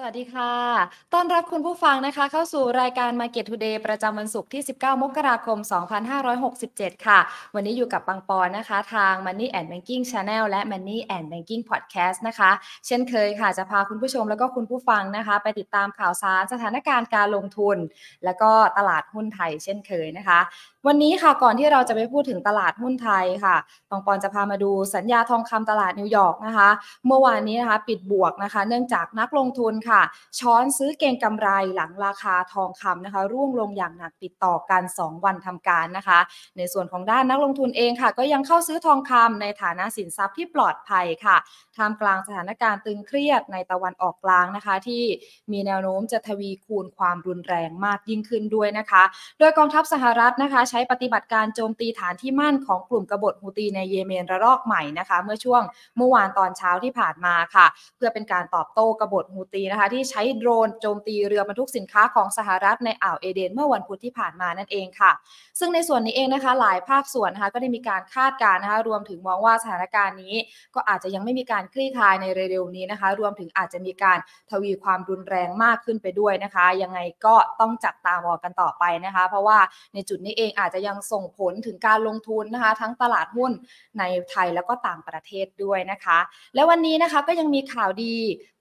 สวัสดีค่ะ ต้อนรับคุณผู้ฟังนะคะ เข้าสู่รายการ Market Today ประจำวันศุกร์ที่ 19 มกราคม 2567 ค่ะ วันนี้อยู่กับปังปอนนะคะ ทาง Money and Banking Channel และ Money and Banking Podcast นะคะ เช่นเคยค่ะ จะพาคุณผู้ชมแล้วก็คุณผู้ฟังนะคะ ไปติดตามข่าวสารสถานการณ์การลงทุน แล้วก็ตลาดหุ้นไทย เช่นเคยนะคะ วันนี้ค่ะ ก่อนที่เราจะไปพูดถึงตลาดหุ้นไทยค่ะปองปอนจะพามาดูสัญญาทองคำตลาดนิวยอร์กนะคะ เมื่อวานนี้นะคะ ปิดบวกนะคะ เนื่องจากนักลงทุนค่ะช้อนซื้อเก็งกำไรหลังราคาทองคำนะคะ ร่วงลงอย่างหนักติดต่อกัน 2 วันทำการนะคะ ในส่วนของด้านนักลงทุนเองค่ะ ก็ยังเข้าซื้อทองคำในฐานะสินทรัพย์ที่ปลอดภัยค่ะท่ามกลางสถานการณ์ตึงเครียดในตะวันออกกลางนะคะ ที่มีแนวโน้มจะทวีคูณความรุนแรงมากยิ่งขึ้นด้วยนะคะ โดยกองทัพสหรัฐนะคะ ใช้ปฏิบัติการโจมตีฐานที่มั่นของกลุ่มกบฏฮูตีในเยเมนระลอกใหม่นะคะ เมื่อช่วงเมื่อวานตอนเช้าที่ผ่านมาค่ะ เพื่อเป็นการตอบโต้กบฏฮูตีนะคะที่ใช้โดรนโจมตีเรือบรรทุกสินค้าของสหรัฐในอ่าวเอเดน เมื่อวันพุธที่ผ่านมานั่นเองค่ะ ซึ่งในส่วนนี้เองนะคะหลายภาคส่วนนะคะก็ได้มีการคาดการณ์นะคะรวมถึงมองว่าสถานการณ์นี้ ก็อาจจะยังไม่มีการคลี่คลายในเร็วๆนี้นะคะ รวมถึงอาจจะมีการทวีความรุนแรงมากขึ้นไปด้วยนะคะ ยังไงก็ต้องจับตามองกันต่อไปนะคะ เพราะว่าในจุดนี้เองอาจจะยังส่งผลถึงการลงทุนนะคะ ทั้งตลาดหุ้นในไทยแล้วก็ต่างประเทศด้วยนะคะ และวันนี้นะคะก็ยังมีข่าวดี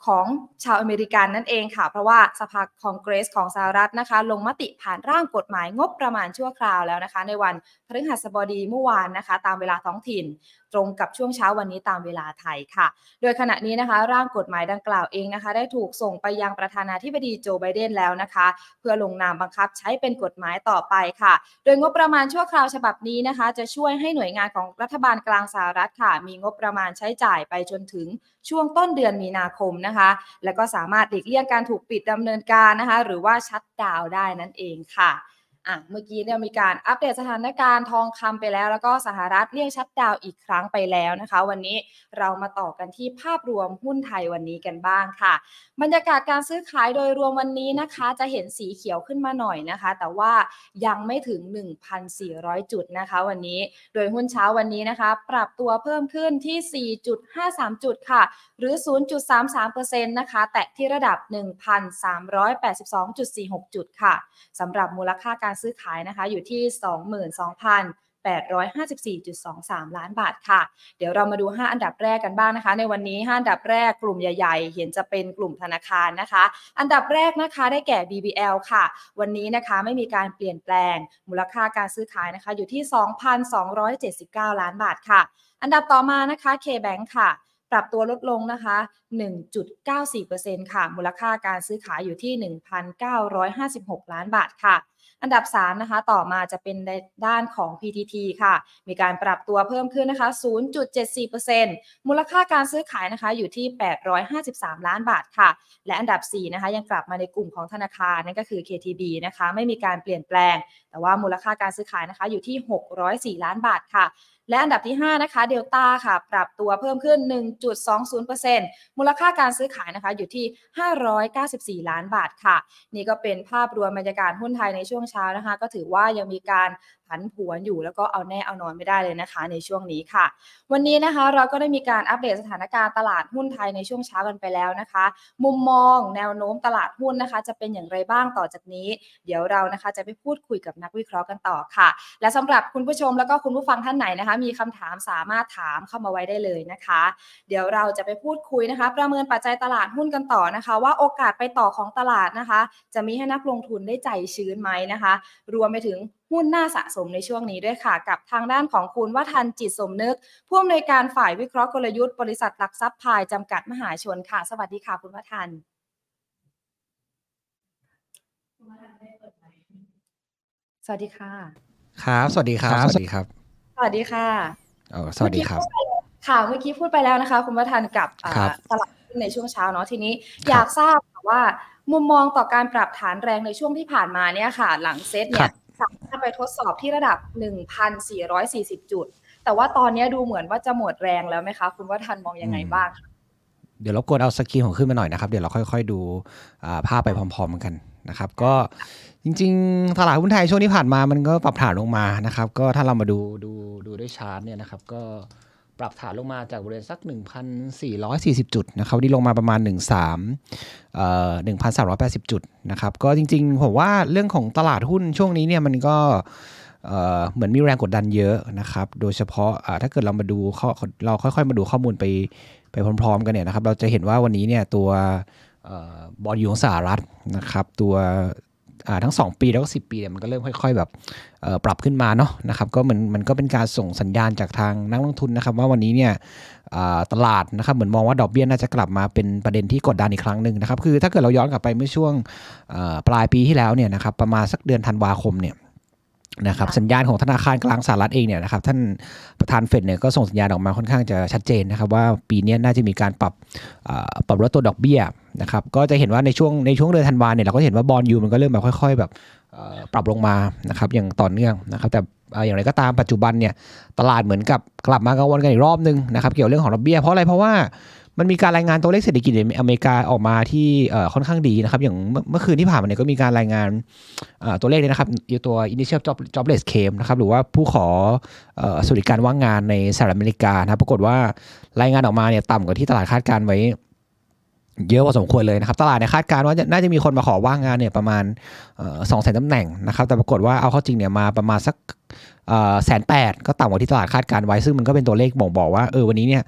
ของชาวอเมริกันนั่นเองค่ะ เพราะว่าสภาคองเกรสของสหรัฐนะคะ ลงมติผ่านร่างกฎหมายงบประมาณชั่วคราวแล้วนะคะ ในวันพฤหัสบดีเมื่อวานนะคะ ตามเวลาท้องถิ่น ตรงกับช่วงเช้าวันนี้ตามเวลาไทยค่ะ โดยขณะนี้นะคะ ร่างกฎหมายดังกล่าวเองนะคะ ได้ถูกส่งไปยังประธานาธิบดีโจไบเดนแล้วนะคะ เพื่อลงนามบังคับใช้เป็นกฎหมายต่อไปค่ะ โดยงบประมาณชั่วคราวฉบับนี้นะคะ จะช่วยให้หน่วยงานของรัฐบาลกลางสหรัฐค่ะ มีงบประมาณใช้จ่ายไปจนถึงช่วงต้นเดือนมีนาคมนะคะ แล้วก็สาามารถหลีกเลี่ยงการถูกปิดดำเนินการนะคะ หรือว่าชัดดาวได้นั่นเองค่ะ อะเมื่อกี้เนี่ยมีการอัปเดตสถานการณ์ทองคำไปแล้ว แล้วก็สหรัฐเรียกชัดดาวอีกครั้งไปแล้วนะคะ วันนี้เรามาต่อกันที่ภาพรวมหุ้นไทยวันนี้กันบ้างค่ะ บรรยากาศการซื้อขายโดยรวมวันนี้นะคะ จะเห็นสีเขียวขึ้นมาหน่อยนะคะ แต่ว่ายังไม่ถึง 1,400 จุดนะคะ วันนี้โดยหุ้นเช้าวันนี้นะคะ ปรับตัวเพิ่มขึ้นที่ 4.53 จุดค่ะ หรือ 0.33%นะคะ แตะที่ระดับ 1,382.46 จุดค่ะสำหรับมูลค่าการซื้อขายนะคะ อยู่ที่ 22,000 854.23 ล้านบาทค่ะ เดี๋ยวเรามาดู 5 อันดับแรกกันบ้างนะคะ ในวันนี้ 5 อันดับแรกกลุ่มใหญ่ ๆ เห็นจะเป็นกลุ่มธนาคารนะคะ อันดับแรกนะคะได้แก่ BBL ค่ะ วันนี้นะคะไม่มีการเปลี่ยนแปลง มูลค่าการซื้อขายนะคะอยู่ที่ 2,279 ล้านบาทค่ะ อันดับต่อมานะคะ KBank ค่ะปรับตัวลดลงนะคะ 1.94%ค่ะ มูลค่าการซื้อขายอยู่ที่ 1,956 ล้านบาทค่ะอันดับ 3 นะคะ ต่อมาจะเป็นในด้านของ PTT ค่ะ มีการปรับตัวเพิ่มขึ้นนะคะ 0.74%มูลค่าการซื้อขายนะคะอยู่ที่ 853 ล้านบาทค่ะ และอันดับ 4 นะคะ ยังกลับมาในกลุ่มของธนาคารนั่นก็คือ KTB นะคะ ไม่มีการเปลี่ยนแปลง แต่ว่ามูลค่าการซื้อขายนะคะอยู่ที่ 604 ล้านบาทค่ะและอันดับที่ 5 นะคะเดลต้าค่ะ ปรับตัวเพิ่มขึ้น 1.20%มูลค่าการซื้อขายนะคะอยู่ที่ 594 ล้านบาทค่ะ นี่ก็เป็นภาพรวมบรรยากาศหุ้นไทยในช่วงเช้านะคะ ก็ถือว่ายังมีการ ผันผวนอยู่แล้วก็เอาแน่เอานอนไม่ได้เลยนะคะ ในช่วงนี้ค่ะ วันนี้นะคะเราก็ได้มีการอัปเดตสถานการณ์ตลาดหุ้นไทยในช่วงเช้ากันไปแล้วนะคะ มุมมองแนวโน้มตลาดหุ้นนะคะ จะเป็นอย่างไรบ้างต่อจากนี้ เดี๋ยวเรานะคะจะไปพูดคุยกับนักวิเคราะห์กันต่อค่ะ และสำหรับคุณผู้ชมแล้วก็คุณผู้ฟังท่านไหนนะคะ มีคำถามสามารถถามเข้ามาไว้ได้เลยนะคะ เดี๋ยวเราจะไปพูดคุยนะคะ ประเมินปัจจัยตลาดหุ้นกันต่อนะคะ ว่าโอกาสไปต่อของตลาดนะคะ จะมีให้นักลงทุนได้ใจชื้นไหมนะคะ รวมไปถึงหุ้นน่าสะสมในช่วงนี้ด้วยค่ะ กับทางด้านของคุณวัฒนจิตสมนึก ผู้อำนวยการฝ่ายวิเคราะห์กลยุทธ์บริษัทหลักทรัพย์พายจำกัดมหาชนค่ะ สวัสดีค่ะคุณวัฒนสวัสดีค่ะ ครับ สวัสดีครับ สวัสดีครับ สวัสดีค่ะอ๋อสวัสดีครับ ค่ะเมื่อกี้พูดไปแล้วนะคะ คุณวัฒนกับครับตลาดหุ้นในช่วงเช้าเนาะทีนี้อยากทราบค่ะว่ามุมมองต่อการปรับฐานแรงในช่วงที่ผ่านมาเนี่ยค่ะ หลังเซตเนี่ยสามารถ ไปทดสอบที่ระดับ 1,440 จุด แต่ว่าตอนนี้ดูเหมือนว่าจะหมดแรงแล้วไหมคะ คุณว่าทันมองยังไงบ้าง เดี๋ยวเรากดเอาสกรีนของขึ้นมาหน่อยนะครับ เดี๋ยวเราค่อย ๆ ดูภาพไปพร้อม ๆ กันนะครับก็จริงๆ ตลาดหุ้นไทยช่วงที่ผ่านมามันก็ปรับฐานลงมานะครับ ก็ถ้าเรามาดูดูดูด้วยชาร์ตเนี่ยนะครับ ก็ ปรับฐานลงมาจากบริเวณสัก 1,440 จุดนะครับวันนี้ลงมาประมาณ 13เอ่อ1,380 จุดนะครับ ก็จริงๆ ผมว่าเรื่องของตลาดหุ้นช่วงนี้เนี่ยมันก็เอ่อเหมือนมีแรงกดดันเยอะนะครับ โดยเฉพาะอ่าถ้าเกิดเรามาดูข้อเราค่อยๆ มาดูข้อมูลไปไปพร้อมๆ กันเนี่ยนะครับ เราจะเห็นว่าวันนี้เนี่ยตัวบอลยูของสหรัฐนะครับ ตัว ทั้ง 2 ปีแล้วก็10 ปีเนี่ยมันก็เริ่มค่อย ๆ แบบปรับขึ้นมาเนาะนะครับก็เหมือนมันก็เป็นการส่งสัญญาณจากทางนักลงทุนนะครับ ว่าวันนี้เนี่ยตลาดนะครับเหมือนมองว่าดอกเบี้ยน่าจะกลับมาเป็นประเด็นที่กดดันอีกครั้งหนึ่งนะครับคือถ้าเกิดเราย้อนกลับไปเมื่อช่วงปลายปีที่แล้วเนี่ยนะครับประมาณสักเดือนธันวาคมเนี่ย นะครับค่ะสัญญาณของธนาคารกลางสหรัฐเองเนี่ยนะครับท่านประธานเฟดเนี่ยก็ส่งสัญญาณออกมาค่อนข้างจะชัดเจนนะครับว่าปีเนี้ยน่าจะมีการปรับอ่าปรับลดตัวดอกเบี้ยนะครับก็จะเห็นว่าในช่วงในช่วงเดือนธันวาเนี่ยเราก็เห็นว่าบอลยูมันก็เริ่มแบบค่อย ๆ แบบเอ่อปรับลงมานะครับอย่างต่อเนื่องนะครับแต่เอ่ออย่างไรก็ตามปัจจุบันเนี่ยตลาดเหมือนกับกลับมากังวลกันอีกรอบนึงนะครับเกี่ยวกับเรื่องของดอกเบี้ยเพราะอะไรเพราะว่า มันมีการรายงานตัวเลขเศรษฐกิจในอเมริกาออกมาที่ค่อนข้างดีนะครับ อย่างเมื่อคืนที่ผ่านมาเนี่ยก็มีการรายงานตัวเลขเนี่ยนะครับอยู่ตัว initial job jobless claim นะครับหรือว่าผู้ขอสวัสดิการว่างงานในสหรัฐอเมริกานะครับปรากฏว่ารายงานออกมาเนี่ยต่ำกว่าที่ตลาดคาดการไว้เยอะพอสมควรเลยนะครับ ตลาดเนี่ยคาดการณ์ว่าน่าจะมีคนมาขอว่างงานเนี่ยประมาณสองแสนตำแหน่งนะครับ แต่ปรากฏว่าเอาเข้าจริงเนี่ยมาประมาณสักแสนแปดก็ต่ำกว่าที่ตลาดคาดการไว้ ซึ่งมันก็เป็นตัวเลขบ่งบอกว่าเออวันนี้เนี่ย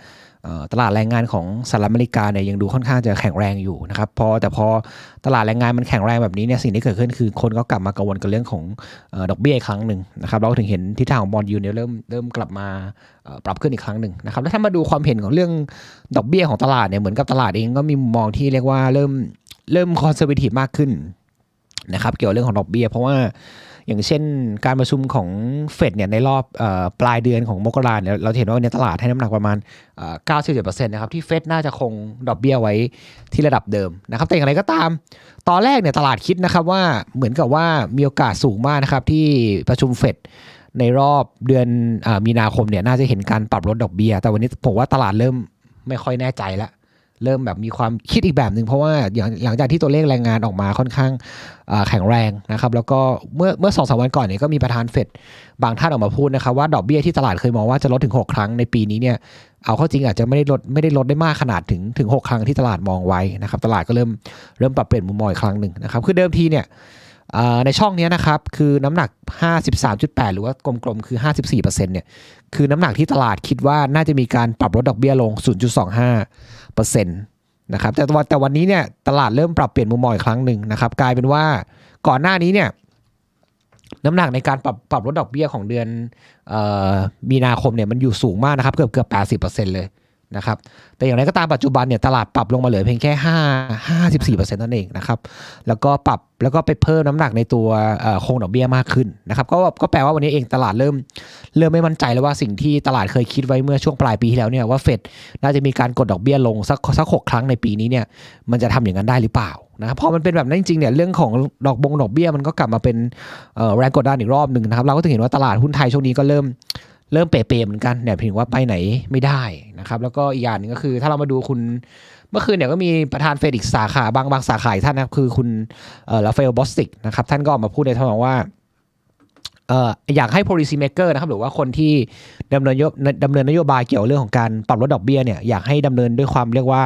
ตลาดแรงงานของสหรัฐอเมริกาเนี่ยยังดูค่อนข้างจะแข็งแรงอยู่นะครับพอแต่พอตลาดแรงงานมันแข็งแรงแบบนี้เนี่ยสิ่งที่เกิดขึ้นคือคนก็กลับมากังวลกับเรื่องของอดอกเบี้ยอีกครั้งหนึ่งนะครับเราก็ถึงเห็นทิศทางของบอลยูเนี่ยเริ่มเริ่มกลับมาปรับขึ้นอีกครั้งหนึ่งนะครับแล้วถ้ามาดูความเห็นของเรื่องดอกเบี้ยของตลาดเนี่ยเหมือนกับตลาดเองก็มีมุมมองที่เรียกว่าเริ่มเริ่มคอนเซอร์วทีฟมากขึ้นนะครับเกี่ยวกับเรื่องของดอกเบี้ยเพราะว่า อย่างเช่นการประชุมของเฟดเนี่ยในรอบออปลายเดือนของมกราเนี่ยเราเห็นว่าวันนี้ตลาดให้น้ำหนักประมาณเอ่อ97%นะครับที่เฟดน่าจะคงดอกเบี้ยไว้ที่ระดับเดิมนะครับแต่อย่างไรก็ตาม ตอนแรกเนี่ยตลาดคิดนะครับว่าเหมือนกับว่ามีโอกาสสูงมากนะครับที่ประชุมเฟดในรอบเดือนอมีนาคมเนี่ยน่าจะเห็นการปรับลดดอกเบี้ยแต่วันนี้ผมว่าตลาดเริ่มไม่ค่อยแน่ใจแล้ว เริ่มแบบมีความคิดอีกแบบหนึ่งเพราะว่าอย่างหลังจากที่ตัวเลขแรงงานออกมาค่อนข้างแข็งแรงนะครับแล้วก็เมื่อเมื่อสองสามวันก่อนเนี่ยก็มีประธานเฟดบางท่านออกมาพูดนะครับว่าดอกเบี้ยที่ตลาดเคยมองว่าจะลดถึง 6 ครั้งในปีนี้เนี่ยเอาเข้าจริงอาจจะไม่ได้ลดไม่ได้ลดได้มากขนาดถึงถึง 6 ครั้งที่ตลาดมองไว้นะครับตลาดก็เริ่มเริ่มปรับเปลี่ยนมุมมองอีกครั้งหนึ่งนะครับคือเดิมทีเนี่ยในช่องนี้นะครับคือน้ำหนัก 53.8 หรือว่ากลมๆ คือ 54%เนี่ยคือน้ำหนักที่ตลาดคิดว่าน่าจะมีการปรับลดดอกเบี้ยลง 0.25 นะครับแต่วันแต่วันนี้เนี่ยตลาดเริ่มปรับเปลี่ยนมุมมองอีกครั้งหนึ่งนะครับ กลายเป็นว่าก่อนหน้านี้เนี่ยน้ำหนักในการปรับปรับลดดอกเบี้ยของเดือนออมีนาคมเนี่ยมันอยู่สูงมากนะครับ เกือบเกือบ80%เลย นะครับ แต่อย่างไรก็ตามปัจจุบันเนี่ยตลาดปรับลงมาเหลือเพียงแค่ 5 54%นั่นเองนะครับ แล้วก็ปรับแล้วก็ไปเพิ่มน้ำหนักในตัวเอ่อคงดอกเบี้ยมากขึ้นนะครับ ก็ก็แปลว่าวันนี้เองตลาดเริ่มเริ่มไม่มั่นใจแล้วว่าสิ่งที่ตลาดเคยคิดไว้เมื่อช่วงปลายปีที่แล้วเนี่ยว่าเฟดน่าจะมีการกดดอกเบี้ยลงสักสักหกครั้งในปีนี้เนี่ยมันจะทำอย่างนั้นได้หรือเปล่านะครับพอมันเป็นแบบนั้นจริงๆเนี่ยเรื่องของดอกบงดอกเบี้ยมันก็กลับมาเป็นแรงกดดันอีกรอบหนึ่งนะครับเราก็ถึงเห็นว่าตลาดหุ้นไทยช่วงนี้ก็เริ่ม เริ่มเป๋ๆเหมือนกันเนี่ยเพียงว่าไปไหนไม่ได้นะครับแล้วก็อีกอย่างหนึงก็คือ ถ้าเรามาดูคุณเมื่อคืนเนี่ยก็มีประธานเฟดอีกสาขาบางบางสาขาท่านนะครับคือคุณเอ่อ Raphael Bostic นะครับท่านก็ออกมาพูดในทางว่า อยากให้ policy maker นะครับหรือว่าคนที่ดำเนินโยดำเนินนโยบายเกี่ยวเรื่องของการปรับลดดอกเบี้ยเนี่ยอยากให้ดำเนินด้วยความเรียกว่า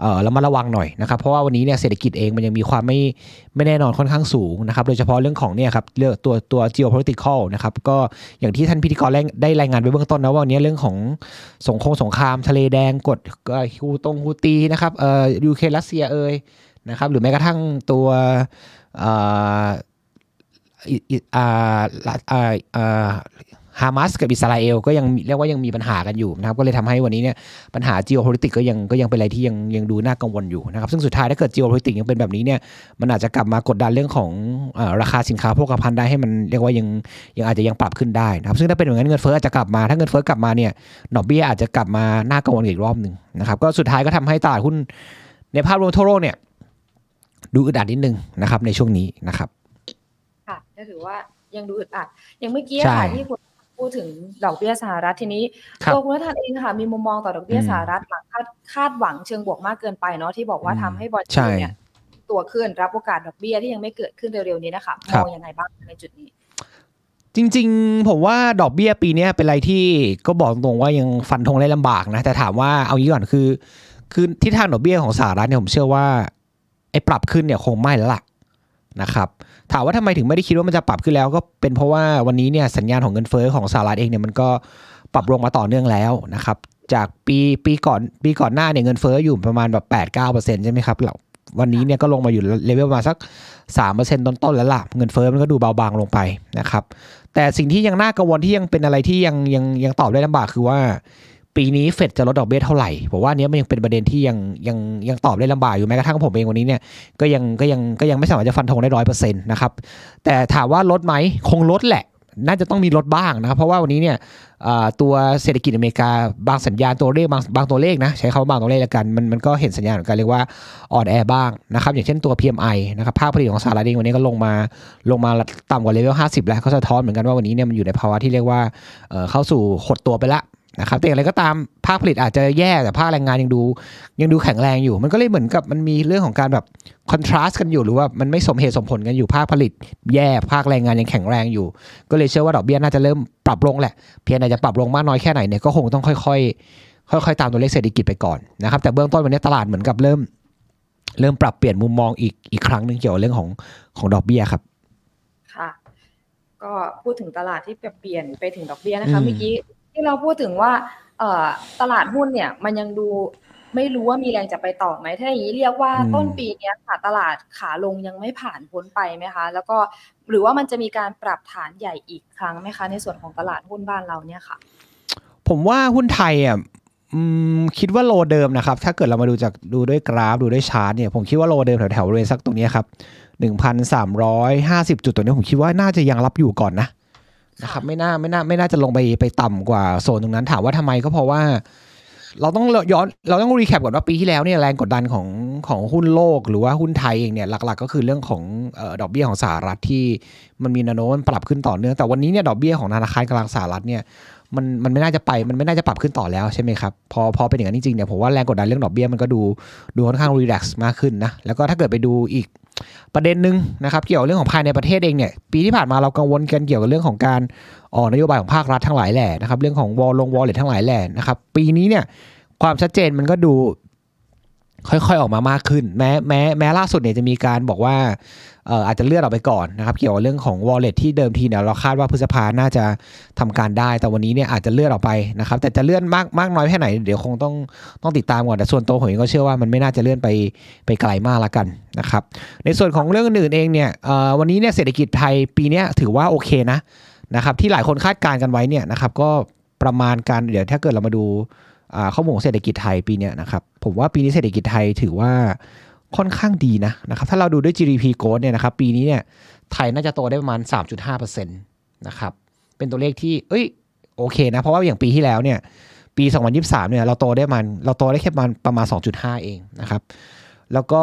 ระมัดระวังหน่อยนะครับเพราะว่าวันนี้เนี่ยเศรษฐกิจเองมันยังมีความไม่ไม่แน่นอนค่อนข้างสูงนะครับโดยเฉพาะเรื่องของเนี่ยครับเรื่องตัวตัว geopolitical นะครับก็อย่างที่ท่านพิธีกรได้รายงานไปเบื้องต้นนะว่าวันนี้เรื่องของสงครามสงครามทะเลแดงกดฮูตงฮูตีนะครับเอ่อยูเครนรัสเซียเอยนะครับหรือแม้กระทั่งตัว ฮามาสกับอิสราเอลก็ยังเรียกว่ายังมีปัญหากันอยู่นะครับ ก็เลยทำให้วันนี้เนี่ยปัญหา geopolitics ก็ยังก็ยังเป็นอะไรที่ยังยังดูน่ากังวลอยู่นะครับ ซึ่งสุดท้ายถ้าเกิด geopolitics ยังเป็นแบบนี้เนี่ยมันอาจจะกลับมากดดันเรื่องของอราคาสินค้าโภคภัณฑ์ได้ให้มันเรียกว่ายังยังอาจจะยังปรับขึ้นได้นะครับ ซึ่งถ้าเป็นอย่างนั้นเงินเฟ้ออาจจะกลับมาถ้าเงินเฟ้อกลับมาเนี่ยดอกเบี้ยอาจจะกลับมาน่ากังวลอีกรอบหนึ่งนะครับ ก็สุดท้ายก็ทำให้ตลาดหุ้นในภาพรวมทั่วโลกเนี่ยดูอึดอัดนิดนึงนะครับในช่วงนี้นะครับค่ะ ก็ถือว่ายังดูอึดอัดอย่างเมื่อกี้ใช่ค่ะที่คุณพูดถึงดอกเบี้ยสหรัฐทีนี้ครับตัวคุณนัทนเองค่ะมีมุมมองต่อดอกเบี้ยอืมสหรัฐหลังคาดคาดหวังเชิงบวกมากเกินไปเนาะที่บอกว่าอืมทำให้บอลใช่เนี่ยตัวขึ้นรับโอกาสดอกเบี้ยที่ยังไม่เกิดขึ้นเร็วๆนี้นะคะครัมบองยังไงบ้างในจุดนี้ จริงๆ ผมว่าดอกเบี้ยปีนี้เป็นอะไรที่ก็บอกตรงว่ายังฟันธงได้ลำบากนะ แต่ถามว่าเอางี้ก่อนคือ คือทิศทางดอกเบี้ยของสหรัฐเนี่ยผมเชื่อว่าไอ้ปรับขึ้นเนี่ยคงไม่แล้วล่ะนะครับ ถามว่าทำไมถึงไม่ได้คิดว่ามันจะปรับขึ้นแล้ว ก็เป็นเพราะว่าวันนี้เนี่ยสัญญาณของเงินเฟ้อของสหรัฐเองเนี่ยมันก็ปรับลงมาต่อเนื่องแล้วนะครับ จากปีปีก่อนปีก่อนหน้าเนี่ยเงินเฟ้ออยู่ประมาณแบบแปดเก้าเปอร์เซ็นต์ใช่ไหมครับเราวันนี้เนี่ยก็ลงมาอยู่เลเวลประมาณสักสามเปอร์เซ็นต์ต้นๆแล้วล่ะเงินเฟ้อมันก็ดูเบาบางลงไปนะครับ แต่สิ่งที่ยังน่ากังวลที่ยังเป็นอะไรที่ยังยังยังตอบได้ลำบากคือว่า ปีนี้เฟดจะลดดอกเบี้ยเท่าไหร่ผมว่านี้มันยังเป็นประเด็นที่ยังยังยังตอบได้ลำบากอยู่แม้กระทั่งผมเองวันนี้เนี่ยก็ยังก็ยังก็ยังไม่สามารถจะฟันธงได้ร้อยเปอร์เซ็นต์นะครับแต่ถามว่าลดไหมคงลดแหละ น่าจะต้องมีลดบ้างนะครับ เพราะว่าวันนี้เนี่ยตัวเศรษฐกิจอเมริกาบางสัญญาณตัวเลขบางบางตัวเลขนะใช้คำว่าบางตัวเลขแล้วกันมันมันก็เห็นสัญญาณของการเรียกว่าอ่อนแอบ้างนะครับอย่างเช่นตัว PMI นะครับภาคผลิตของสหรัฐเองวันนี้ก็ลงมาลงมาต่ำกว่าเลเวล50 แล้วก็สะท้อนเหมือนกันว่าวันนี้เนี่ยมันอยู่ในภาวะที่เรียกว่าเข้าสู่หดตัวไปละ นะครับแต่อย่างไรก็ตามภาคผลิตอาจจะแย่แต่ภาคแรงงานยังดู ยังดูแข็งแรงอยู่ มันก็เลยเหมือนกับมันมีเรื่องของการแบบคอนทราสต์กันอยู่หรือว่ามันไม่สมเหตุสมผลกันอยู่ภาคผลิต แย่ภาคแรงงานยังแข็งแรงอยู่ ก็เลยเชื่อว่าดอกเบี้ยน่าจะเริ่มปรับลงแหละ เพียงแต่จะปรับลงมากน้อยแค่ไหนเนี่ยก็คงต้องค่อยๆ ค่อยๆ ตามตัวเลขเศรษฐกิจไปก่อนนะครับแต่เบื้องต้นวันนี้ตลาดเหมือนกับเริ่ม เริ่มปรับเปลี่ยนมุมมองอีกอีกครั้งหนึ่งเกี่ยวกับเรื่องของของดอกเบี้ยครับค่ะก็พูดถึงตลาดที่เปลี่ยนไปถึงดอกเบี้ยนะคะเมื่อกี้ ที่เราพูดถึงว่าตลาดหุ้นเนี่ยมันยังดูไม่รู้ว่ามีแรงจะไปต่อไหมถ้าอย่างนี้เรียกว่าต้นปีนี้ค่ะตลาดขาลงยังไม่ผ่านพ้นไปไหมคะ แล้วก็หรือว่ามันจะมีการปรับฐานใหญ่อีกครั้งไหมคะ ในส่วนของตลาดหุ้นบ้านเราเนี่ยค่ะ ผมว่าหุ้นไทยอะคิดว่า low เดิมนะครับ ถ้าเกิดเรามาดูจากดูด้วยกราฟดูด้วยชาร์ตเนี่ยผมคิดว่า low เดิมแถวแถว range สักตรงนี้ครับหนึ่งพันสามร้อยห้าสิบจุดตัวนี้ผมคิดว่าน่าจะยังรับอยู่ก่อนนะ นะครับไม่น่าไม่น่าไม่น่าจะลงไปไปต่ำกว่าโซนตรงนั้น ถามว่าทำไมก็เพราะว่า เราต้องย้อนเราต้อง recap ก่อนว่าปีที่แล้วเนี่ยแรงกดดันของของหุ้นโลก หรือว่าหุ้นไทยเองเนี่ยหลัก ๆ ก็คือเรื่องของดอกเบี้ยของสหรัฐที่มันมีนาโนมันปรับขึ้นต่อเนื่องแต่วันนี้เนี่ยดอกเบี้ยของธนาคารกลางสหรัฐเนี่ยมันมันไม่น่าจะไปมันไม่น่าจะปรับขึ้นต่อแล้วใช่ไหมครับ พอพอเป็นอย่างนั้นจริงๆเนี่ยผมว่าแรงกดดันเรื่องดอกเบี้ยมันก็ดูดูค่อนข้างรีแลกซ์มากขึ้นนะแล้วก็ถ้าเกิดไปดูอีก ประเด็นหนึ่งนะครับ เกี่ยวกับเรื่องของภายในประเทศเองเนี่ยปีที่ผ่านมาเรากังวลกันเกี่ยวกับเรื่องของการออกนโยบายของภาครัฐทั้งหลายแหล่นะครับเรื่องของวอลลงวอลเล็ตทั้งหลายแหล่นะครับปีนี้เนี่ยความชัดเจนมันก็ดูค่อยๆออกมามากขึ้น แม้แม้แม้ล่าสุดเนี่ยจะมีการบอกว่า อ่ออาจจะเลื่อนออกไปก่อนนะครับ เกี่ยวกับเรื่องของ wallet ที่เดิมทีเนี่ยเราคาดว่าพฤษภาน่าจะทำการได้ แต่วันนี้เนี่ยอาจจะเลื่อนออกไปนะครับ แต่จะเลื่อนมากมากน้อยแค่ไหน เดี๋ยวคงต้องต้องติดตามก่อนแต่ส่วนตัวผมเองก็เชื่อว่ามันไม่น่าจะเลื่อนไปไปไกลมากละกันนะครับ ในส่วนของเรื่องอื่นเองเนี่ยวันนี้เนี่ยเศรษฐกิจไทยปีนี้ถือว่าโอเคนะนะครับที่หลายคนคาดการณ์กันไว้เนี่ยนะครับก็ประมาณการเดี๋ยวถ้าเกิดเรามาดูข้อมูลเศรษฐกิจไทยปีนี้นะครับผมว่าปีนี้เศรษฐกิจไทยถือว่า ค่อนข้างดีนะนะครับถ้าเราดูด้วย GDP growth เนี่ยนะครับปีนี้เนี่ยไทยน่าจะโตได้ประมาณ 3.5%นะครับเป็นตัวเลขที่เอ้ยโอเคนะ เพราะว่าอย่างปีที่แล้วเนี่ยปี 2023 เนี่ยเราโตได้มันเราโตได้แค่ประมาณประมาณ 2.5 เองนะครับแล้วก็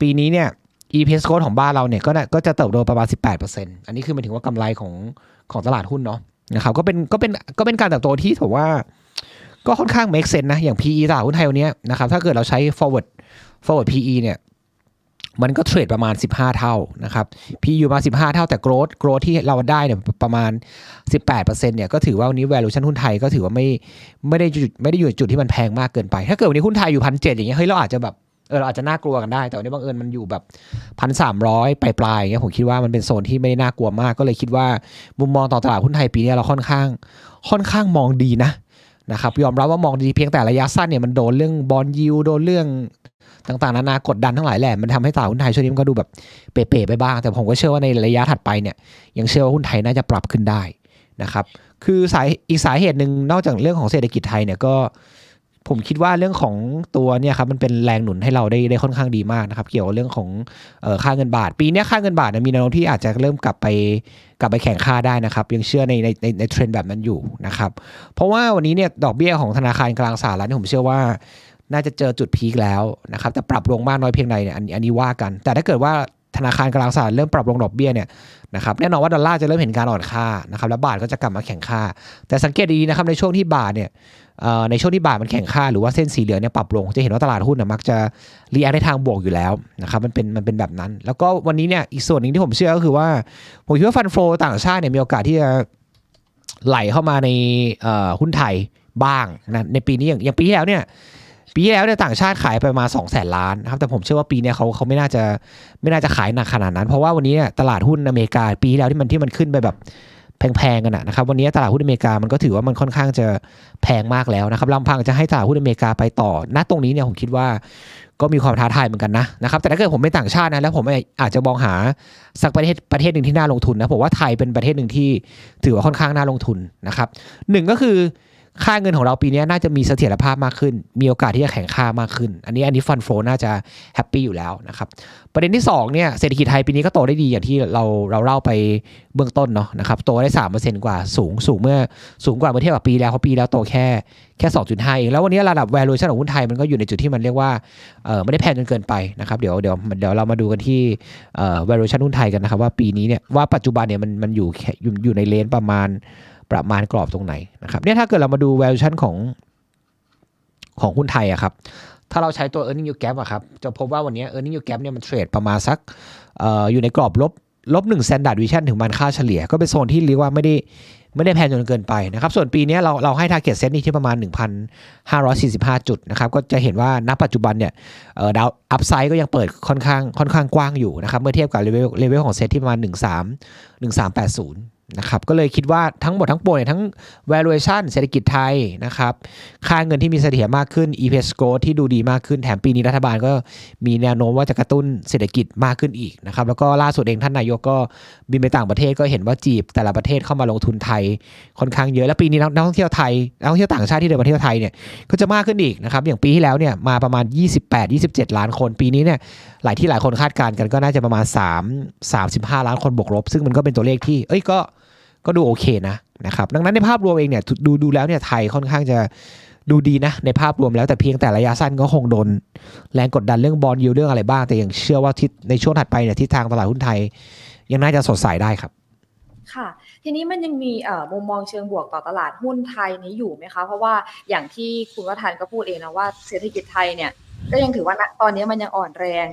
ปีนี้เนี่ย EPS growth ของบ้านเราเนี่ยก็ก็จะเติบโตประมาณ 18%อันนี้คือหมายถึงว่ากำไรของของตลาดหุ้นเนาะนะครับก็เป็นก็เป็นก็เป็นการเติบโตที่ถือว่าก็ค่อนข้าง make sense นะ อย่าง PE ตลาดหุ้นไทยวันนี้นะครับถ้าเกิดเราใช้ forward forward PE เนี่ย มันก็เทรดประมาณ 15 เท่านะครับ P อยู่มา 15 เท่าแต่ growth growth ที่เราได้เนี่ยประมาณ 18%เนี่ยก็ถือว่าวันนี้ valuation หุ้นไทยก็ถือว่าไม่ไม่ได้จุดไม่ได้อยู่จุดที่มันแพงมากเกินไป ถ้าเกิดวันนี้หุ้นไทยอยู่พันเอย่างเงี้ยเฮ้ยเราอาจจะแบบเออเราอาจจะน่ากลัวกันได้ แต่วันนี้บังเอิญมันอยู่แบบพันสามร้อยปลายปลายอย่างเงี้ยผมคิดว่ามันเป็นโซนที่ไม่ได้น่ากลัวมาก ก็เลยคิดว่ามุมมองต่อตลาดหุ้นไทยปีนี้เราค่อนข้าง ค่อนข้างมองดีนะ นะครับยอมรับว่ามองดีเพียงแต่ระยะสั้นเนี่ยมันโดนเรื่องบอลยิวโดนเรื่องต่างๆนานากดดันทั้งหลายแหละมันทำให้ตลาดหุ้นไทยช่วงนี้มันก็ดูแบบเป๋ๆไปบ้าง แต่ผมก็เชื่อว่าในระยะถัดไปเนี่ยยังเชื่อว่าหุ้นไทยน่าจะปรับขึ้นได้นะครับ คือสายอีกสาเหตุหนึ่งนอกจากเรื่องของเศรษฐกิจไทยเนี่ยก็ ผมคิดว่าเรื่องของตัวเนี่ยครับมันเป็นแรงหนุนให้เราได้ได้ค่อนข้างดีมากนะครับ เกี่ยวกับเรื่องของค่าเงินบาท ปีนี้ค่าเงินบาทมีแนวโน้มที่อาจจะเริ่มกลับไปกลับไปแข่งค่าได้นะครับ ยังเชื่อในในในในเทรนด์แบบนั้นอยู่นะครับ เพราะว่าวันนี้เนี่ยดอกเบี้ยของธนาคารกลางสหรัฐผมเชื่อว่าน่าจะเจอจุดพีคแล้วนะครับแต่ปรับลงมากน้อยเพียงใดเนี่ยอันนี้ว่ากัน แต่ถ้าเกิดว่า ธนาคารกลางสหรัฐเริ่มปรับลงดอกเบี้ยเนี่ยนะครับแน่นอนว่าดอลลาร์จะเริ่มเห็นการอ่อนค่านะครับแล้วบาทก็จะกลับมาแข็งค่า แต่สังเกตดีนะครับในช่วงที่บาทเนี่ยในช่วงที่บาทมันแข็งค่าหรือว่าเส้นสีเหลืองเนี่ยปรับลงจะเห็นว่าตลาดหุ้นนะมักจะreact ในทางบวกอยู่แล้วนะครับมันเป็นมันเป็นแบบนั้น แล้วก็วันนี้เนี่ยอีกส่วนหนึ่งที่ผมเชื่อก็คือว่าผมคิดว่า fund flow ต่างชาติเนี่ยมีโอกาสที่จะไหลเข้ามาในหุ้นไทยบ้างนะในปีนี้อย่างอย่างปีที่แล้วเนี่ย ปีแล้วเนี่ยต่างชาติขายไปมา2 0 0แสนล้านนะครับแต่ผมเชื่อว่าปีนี้เขาเขาไม่น่าจะไม่น่าจะขายหนักขนาดนั้น เพราะว่าวันนี้เนี่ยตลาดหุ้นอเมริกา ปีที่แล้วที่มันที่มันขึ้นไปแบบแพงๆกันนะครับวันนี้ตลาดหุ้นอเมริกามันก็ถือว่ามันค่อนข้างจะแพงมากแล้วนะครับลำพังจะให้ตลาดหุ้นอเมริกาไปต่อณตรงนี้เนี่ยผมคิดว่าก็มีความท้าทายเหมือนกันนะนะครับแต่ถ้าเกิดผมเป็นต่างชาตินะแล้วผมอาจจะมองหาสักประเทศประเทศหนึ่งที่น่าลงทุนนะผมว่าไทยเป็นประเทศหนึ่งที่ถือว่าค่อนข้างน่าลงทุนนะครับหนึ่งก็คือ ค่าเงินของเราปีนี้น่าจะมีเสถียรภาพมากขึ้น มีโอกาสที่จะแข่งค่ามากขึ้น อันนี้อันนี้ฟันโฟน่าจะแฮปปี้อยู่แล้วนะครับประเด็นที่2เนี่ยเศรษฐกิจไทยปีนี้ก็โตได้ดีอย่างที่เราเราเล่าไปเบื้องต้นเนาะนะครับโตได้สามเปอร์เซ็นต์กว่าสูงสูงเมื่อสูงกว่าเมื่อเทียบกับปีแล้วเขาะปีแล้วโตแค่แค่สองจุดห้าเองแล้ววันนี้ระดับ valuation ของหุ้นไทยมันก็อยู่ในจุดที่มันเรียกว่าเออไม่ได้แพงจนเกินไปนะครับเดี๋ยวเดี๋ยวเดี๋ยวเรามาดูกันที่เอ่อ valuation หุ้นไทยกันนะครับว่าปีนี้เนี่ยว่าปัจจุบันเนี่ยมันมันอยู่อยู่อยู่ในเลนประมาณ ประมาณกรอบตรงไหนนะครับเนี่ยถ้าเกิดเรามาดู valuation ของของหุ้นไทยอะครับถ้าเราใช้ตัว earning yield gap อะครับจะพบว่าวันนี้ earning yield gap เนี่ยมันเทรดประมาณสักอออยู่ในกรอบลบลบหนึ่ง standard deviation ถึงมันค่าเฉลี่ย ก็เป็นโซนที่เรียกว่าไม่ได้ไม่ได้แพงจนเกินไปนะครับ ส่วนปีนี้เราเราให้ target SET นี่ที่ประมาณ 1,545 จุดนะครับ ก็จะเห็นว่าณปัจจุบันเนี่ยตัว upside ก็ยังเปิดค่อนข้างค่อนข้างกว้างอยู่นะครับ เมื่อเทียบกับ level level ของเซตที่ประมาณ 13 1380 นะครับก็เลยคิดว่าทั้งหมดทั้งปวงเนี่ยทั้ง valuation เศรษฐกิจไทยนะครับค่าเงินที่มีเสถียรมากขึ้น EPS growth ที่ดูดีมากขึ้นแถมปีนี้รัฐบาลก็มีแนวโน้มว่าจะกระตุ้นเศรษฐกิจมากขึ้นอีกนะครับแล้วก็ล่าสุดเองท่านนายกก็บินไปต่างประเทศก็เห็นว่าจีบแต่ละประเทศเข้ามาลงทุนไทยค่อนข้างเยอะและปีนี้นักท่องเที่ยวไทยนักท่องเที่ยวต่างชาติที่เดินมาเที่ยวไทยเนี่ยก็จะมากขึ้นอีกนะครับอย่างปีที่แล้วเนี่ยมาประมาณ 28-27 ล้านคน ปีนี้เนี่ยหลายที่หลายคนคาดการณ์กันก็น่าจะประมาณ 3 35 ล้านคนบวกลบ ซึ่งมันก็เป็นตัวเลขที่เอ้ยก็ ก็ดูโอเคนะนะครับดังนั้นในภาพรวมเองเนี่ยดูดูแล้วเนี่ยไทยค่อนข้างจะดูดีนะในภาพรวมแล้วแต่เพียงแต่ระยะสั้นก็คงโดน แรงกดดันเรื่องบอลยูเรื่องอะไรบ้าง แต่ยังเชื่อว่าทิศในช่วงถัดไปเนี่ยทิศทางตลาดหุ้นไทย ยังน่าจะสดใสได้ครับ ค่ะ ทีนี้มันยังมีมุมมองเชิงบวกต่อตลาดหุ้นไทยนี้อยู่ไหมคะ เพราะว่าอย่างที่คุณวัฒนก็พูดเองนะว่าเศรษฐกิจไทยเนี่ย ก็ยังถือว่าตอนนี้มันยังอ่อนแรง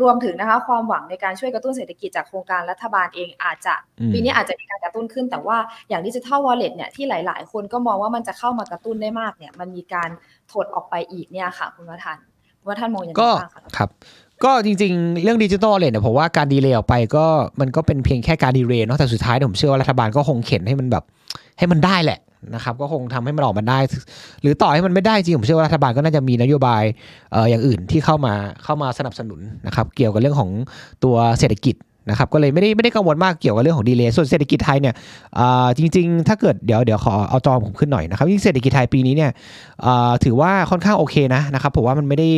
รวมถึงนะคะ ความหวังในการช่วยกระตุ้นเศรษฐกิจจากโครงการรัฐบาลเองอาจจะ ปีนี้อาจจะมีการกระตุ้นขึ้น แต่ว่าอย่างดิจิทัลวอลเล็ตเนี่ยที่หลาย ๆ คนก็มองว่ามันจะเข้ามากระตุ้นได้มากเนี่ย มันมีการถดออกไปอีกเนี่ยค่ะ คุณวัฒนคุณวัฒนมองอย่างไรบ้างคะครับก็จริงๆ เรื่องดิจิทัลเลยเนี่ยผมว่าการดีเลย์ออกไปก็มันก็เป็นเพียงแค่การดีเลย์เนาะแต่สุดท้ายผมเชื่อว่ารัฐบาลก็คงเข็นให้มันแบบ ให้มันได้แหละ นะครับก็คงทำให้มันออกมาได้ หรือต่อให้มันไม่ได้จริงผมเชื่อว่ารัฐบาลก็น่าจะมีนโยบายเอ่ออย่างอื่นที่เข้ามาเข้ามาสนับสนุนนะครับเกี่ยวกับเรื่องของตัวเศรษฐกิจนะครับก็เลยไม่ได้ไม่ได้กังวลมากเกี่ยวกับเรื่องของ delay ส่วนเศรษฐกิจไทยเนี่ยจริง ๆ ถ้าเกิดเดี๋ยวเดี๋ยวขอเอาจอผมขึ้นหน่อยนะครับยิ่งเศรษฐกิจไทยปีนี้เนี่ยถือว่าค่อนข้างโอเคนะนะครับผมว่ามันไม่ได้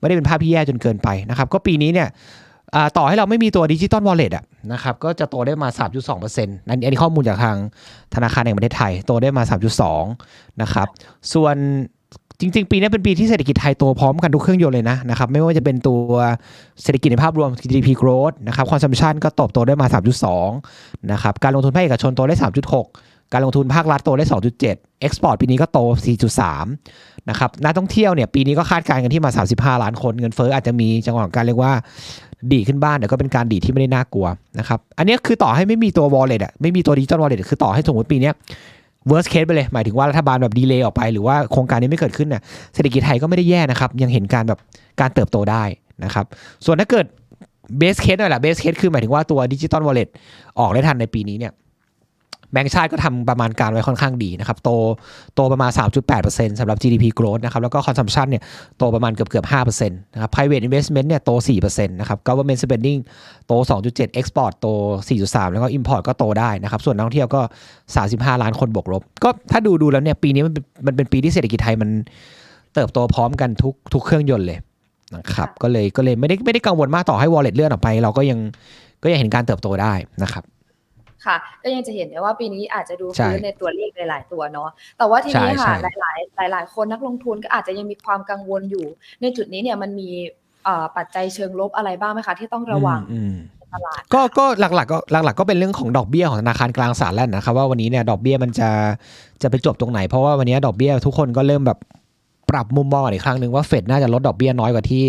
ไม่ได้เป็นภาพที่แย่จนเกินไปนะครับก็ปีนี้เนี่ย ต่อให้เราไม่มีตัวดิจิตอลวอลเล็ตอะนะครับก็จะโตได้มา 3.2%นั่นอันนี้ข้อมูลจากทางธนาคารแห่งประเทศไทย โตได้มา 3.2 นะครับ ส่วนจริง ๆ ปีนี้เป็นปีที่เศรษฐกิจไทยโตพร้อมกันทุกเครื่องยนต์เลยนะนะครับไม่ว่าจะเป็นตัวเศรษฐกิจในภาพรวม GDP growth นะครับ consumption ก็ตบโตได้มา 3.2 นะครับ การลงทุนภาคเอกชนโตได้ 3.6 การลงทุนภาครัฐโตได้ 2.7 export ปีนี้ก็โต 4.3 นะครับนักท่องเที่ยวเนี่ยปีนี้ก็คาดการณ์กันที่มา 35 ล้านคนเงินเฟ้ออาจจะมีจังหวะการเรียกว่า ดีขึ้นบ้านแต่ก็เป็นการดีที่ไม่ได้น่ากลัวนะครับอันนี้คือต่อให้ไม่มีตัว wallet อะไม่มีตัวดิจิตอล wallet คือต่อให้สมมติปีนี้ worst case ไปเลย หมายถึงว่ารัฐบาลแบบดีเลย์ออกไป หรือว่าโครงการนี้ไม่เกิดขึ้นน่ะเศรษฐกิจไทยก็ไม่ได้แย่นะครับ ยังเห็นการแบบการเติบโตได้นะครับ ส่วนถ้าเกิด base case หน่อยละ base case คือหมายถึงว่าตัวดิจิตอล wallet ออกได้ทันในปีนี้เนี่ย แบงก์ชาติก็ทำประมาณการไว้ค่อนข้างดีนะครับ โตโตประมาณ 3.8%สำหรับ GDP growth นะครับ แล้วก็ consumption เนี่ยโตประมาณเกือบเกือบ5%นะครับ private investment เนี่ยโต 4%นะครับ government spending โต 2.7 export โต 4.3 แล้วก็ import ก็โตได้นะครับ ส่วนนักท่องเที่ยวก็ 35 ล้านคนบวกลบ ก็ถ้าดูดูแล้วเนี่ยปีนี้มันมันเป็นปีที่เศรษฐกิจไทยมันเติบโตพร้อมกันทุกทุกเครื่องยนต์เลยนะครับก็เลยก็เลยไม่ได้ไม่ได้กังวลมากต่อให้ wallet เลื่อนออกไป เราก็ยังก็ยังเห็นการเติบโตได้นะครับ ค่ะ ก็ยังจะเห็นได้ว่าปีนี้อาจจะดูฟื้นในตัวเลขหลาย ๆ ตัวเนาะแต่ว่าทีนี้ค่ะหลาย ๆ หลาย ๆ คนนักลงทุนก็อาจจะยังมีความกังวลอยู่ ในจุดนี้เนี่ยมันมีเอ่อปัจจัยเชิงลบอะไรบ้างไหมคะที่ต้องระวังอืมในตลาดก็ก็หลักๆก็หลัก ๆ ก็เป็นเรื่องของดอกเบี้ยของธนาคารกลางสหรัฐนะครับว่าวันนี้เนี่ยดอกเบี้ยมันจะจะไปจบตรงไหน เพราะว่าวันนี้ดอกเบี้ยทุกคนก็เริ่มแบบ ปรับมุมมองอีกครั้งหนึ่งว่าเฟดน่าจะลดดอกเบี้ยน้อยกว่าที่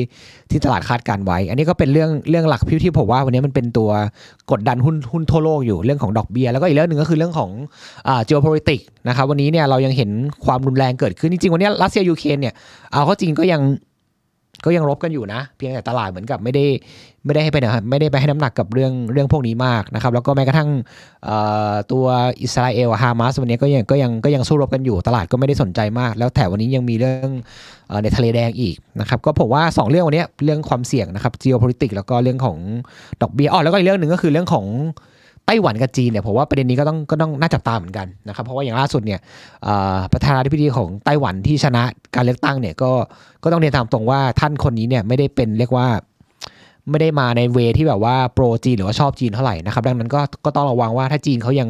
ที่ตลาดคาดการไว้ อันนี้ก็เป็นเรื่องเรื่องหลักพิที่ผมว่าวันนี้มันเป็นตัวกดดันหุ้นหุ้นทั่วโลกอยู่เรื่องของดอกเบี้ยแล้วก็อีกเรื่องหนึ่งก็คือเรื่องของอ่า geopolitics นะครับวันนี้เนี่ยเรายังเห็นความรุนแรงเกิดขึ้นจริงๆวันนี้รัสเซียยูเครนเนี่ยเอาเข้าจริงก็ยังก็ยังรบกันอยู่นะ เพียงแต่ตลาดเหมือนกับไม่ได้ ไม่ได้ให้ไปนะไม่ได้ไปให้น้ำหนักกับเรื่องเรื่องพวกนี้มากนะครับ แล้วก็แม้กระทั่งตัวอิสราเอลฮามาสวันนี้ก็ยังก็ยังก็ยังสู้รบกันอยู่ตลาดก็ไม่ได้สนใจมาก แล้วแถมวันนี้ยังมีเรื่องอในทะเลแดงอีกนะครับ ก็ผมว่า 2 เรื่องวันนี้เรื่องความเสี่ยงนะครับ geopolitics แล้วก็เรื่องของดอกเบี้ยอ๋อแล้วก็อีกเรื่องหนึ่งก็คือเรื่องของไต้หวันกับจีนเนี่ยผมว่าประเด็นนี้ก็ต้องก็ต้องน่าจับตาเหมือนกันนะครับเพราะว่าอย่างล่าสุดเนี่ยประธานาธิบดีของไต้หวันที่ชนะการเลือกตั้งเนี่ยก็ก็ต้องเรียนตามตรงว่าท่านคนนี้เนี่ยไม่ได้เป็นเรียกว่า ไม่ได้มาในเวที่แบบว่า pro จีนหรือว่าชอบจีนเท่าไหร่นะครับ ดังนั้นก็ก็ต้องระวังว่าถ้าจีนเขายัง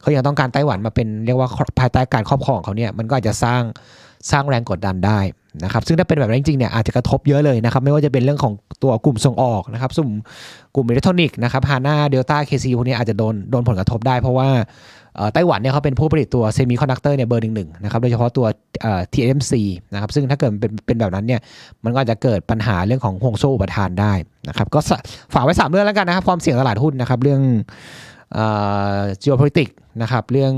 เขายังต้องการไต้หวันมาเป็นเรียกว่าภายใต้การครอบครองของเขาเนี่ยมันก็อาจจะสร้างสร้างแรงกดดันได้นะครับ ซึ่งถ้าเป็นแบบนั้นจริงๆเนี่ยอาจจะกระทบเยอะเลยนะครับ ไม่ว่าจะเป็นเรื่องของตัวกลุ่มส่งออกนะครับสุ่มกลุ่มอิเล็กทรอนิกส์นะครับ HANA Delta KCE พวกนี้อาจจะโดนโดนผลกระทบได้ เพราะว่า ไต้หวันเนี่ยเขาเป็นผู้ผลิตตัวเซมิคอนดักเตอร์เนี่ยเบอร์หนึ่งหนึ่งนะครับโดยเฉพาะตัว TSMC นะครับซึ่งถ้าเกิดเป็นเป็นแบบนั้นเนี่ยมันก็อาจจะเกิดปัญหาเรื่องของห่วงโซ่อุปทานได้นะครับก็ฝากไว้ 3 เรื่องแล้วกันนะครับความเสี่ยงตลาดหุ้นนะครับเรื่องอ geopolitics นะครับเรื่อง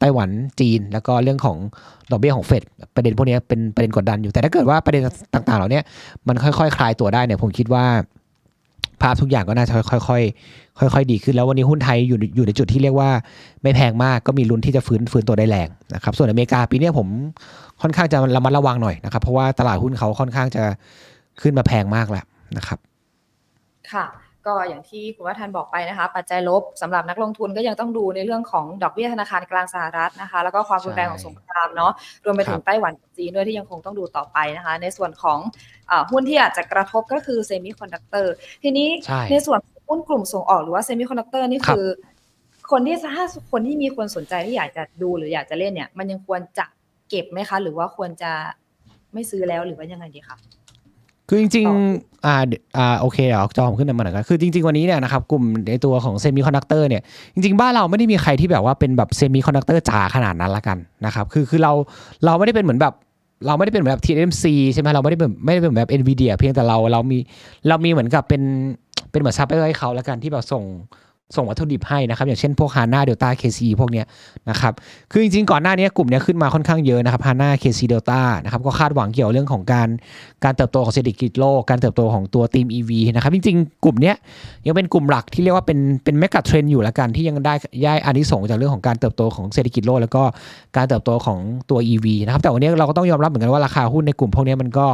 ไต้หวันจีน แล้วก็เรื่องของดอกเบี้ยของเฟดประเด็นพวกนี้เป็นประเด็นกดดันอยู่แต่ถ้าเกิดว่าประเด็นต่างๆ เหล่านี้มันค่อยๆ คลายตัวได้เนี่ยผมคิดว่า ภาพทุกอย่างก็น่าจะค่อยๆค่อยๆดีขึ้นแล้ววันนี้หุ้นไทยอยู่อยู่ในจุดที่เรียกว่าไม่แพงมากก็มีลุ้นที่จะฟื้นฟื้นตัวได้แรงนะครับส่วนอเมริกาปีนี้ผมค่อนข้างจะระมัดระวังหน่อยนะครับเพราะว่าตลาดหุ้นเขาค่อนข้างจะขึ้นมาแพงมากแล้วนะครับ ค่ะ ก็อย่างที่คุณวัฒนบอกไปนะคะ ปัจจัยลบสำหรับนักลงทุนก็ยังต้องดูในเรื่องของดอกเบี้ยธนาคารกลางสหรัฐนะคะ แล้วก็ความรุนแรงของสงครามเนาะรวมไปถึงไต้หวันกับจีนด้วยที่ยังคงต้องดูต่อไปนะคะ ในส่วนของอาหุ้นที่อาจจะกระทบก็คือเซมิคอนดักเตอร์ทีนี้ใช่ในส่วนของหุ้นกลุ่มส่งออกหรือว่าเซมิคอนดักเตอร์นี่ครับคือ คนที่ถ้าคนที่มีคนสนใจที่อยากจะดูหรืออยากจะเล่นเนี่ย มันยังควรจะเก็บไหมคะ หรือว่าควรจะไม่ซื้อแล้วหรือว่ายังไงดีคะ คือจริงต่อๆอ่าเดี๋ยวอ่าโอเคเดี๋ยวเอาจอผมขึ้นมาหน่อยกันคือจริง ๆ วันนี้เนี่ยนะครับกลุ่มในตัวของเซมิคอนดักเตอร์เนี่ยจริงๆ บ้านเราไม่ได้มีใครที่แบบว่าเป็นแบบเซมิคอนดักเตอร์จ๋าขนาดนั้นละกันนะครับคือคือเราเราไม่ได้เป็นเหมือนแบบเราไม่ได้เป็นเหมือนแบบ TSMC ใช่ไหมเราไม่ได้เป็นไม่ได้เป็นแบบ NVIDIA เพียงแต่เราเรามีเรามีเหมือนกับเป็นเป็นเหมือนซัพพลายเออร์ให้เขาละกันที่แบบส่ง ส่งวัตถุดิบให้นะครับ อย่างเช่นพวก HANA Delta KCE พวกเนี้ยนะครับคือจริงๆ ก่อนหน้านี้กลุ่มเนี้ยขึ้นมาค่อนข้างเยอะนะครับ HANA KCE Delta นะครับก็คาดหวังเกี่ยวเรื่องของการการเติบโตของเศรษฐกิจโลก การเติบโตของตัวทีม EV นะครับจริงๆ กลุ่มเนี้ยยังเป็นกลุ่มหลักที่เรียกว่าเป็นเป็น megatrend อยู่ละกันที่ยังได้ย่ายอานิสงส์จากเรื่องของการเติบโตของเศรษฐกิจโลก แล้วก็การเติบโตของตัว EV นะครับแต่วันนี้เราก็ต้องยอมรับเหมือนกันว่าราคาหุ้นในกลุ่มพวกเนี้ยมันก็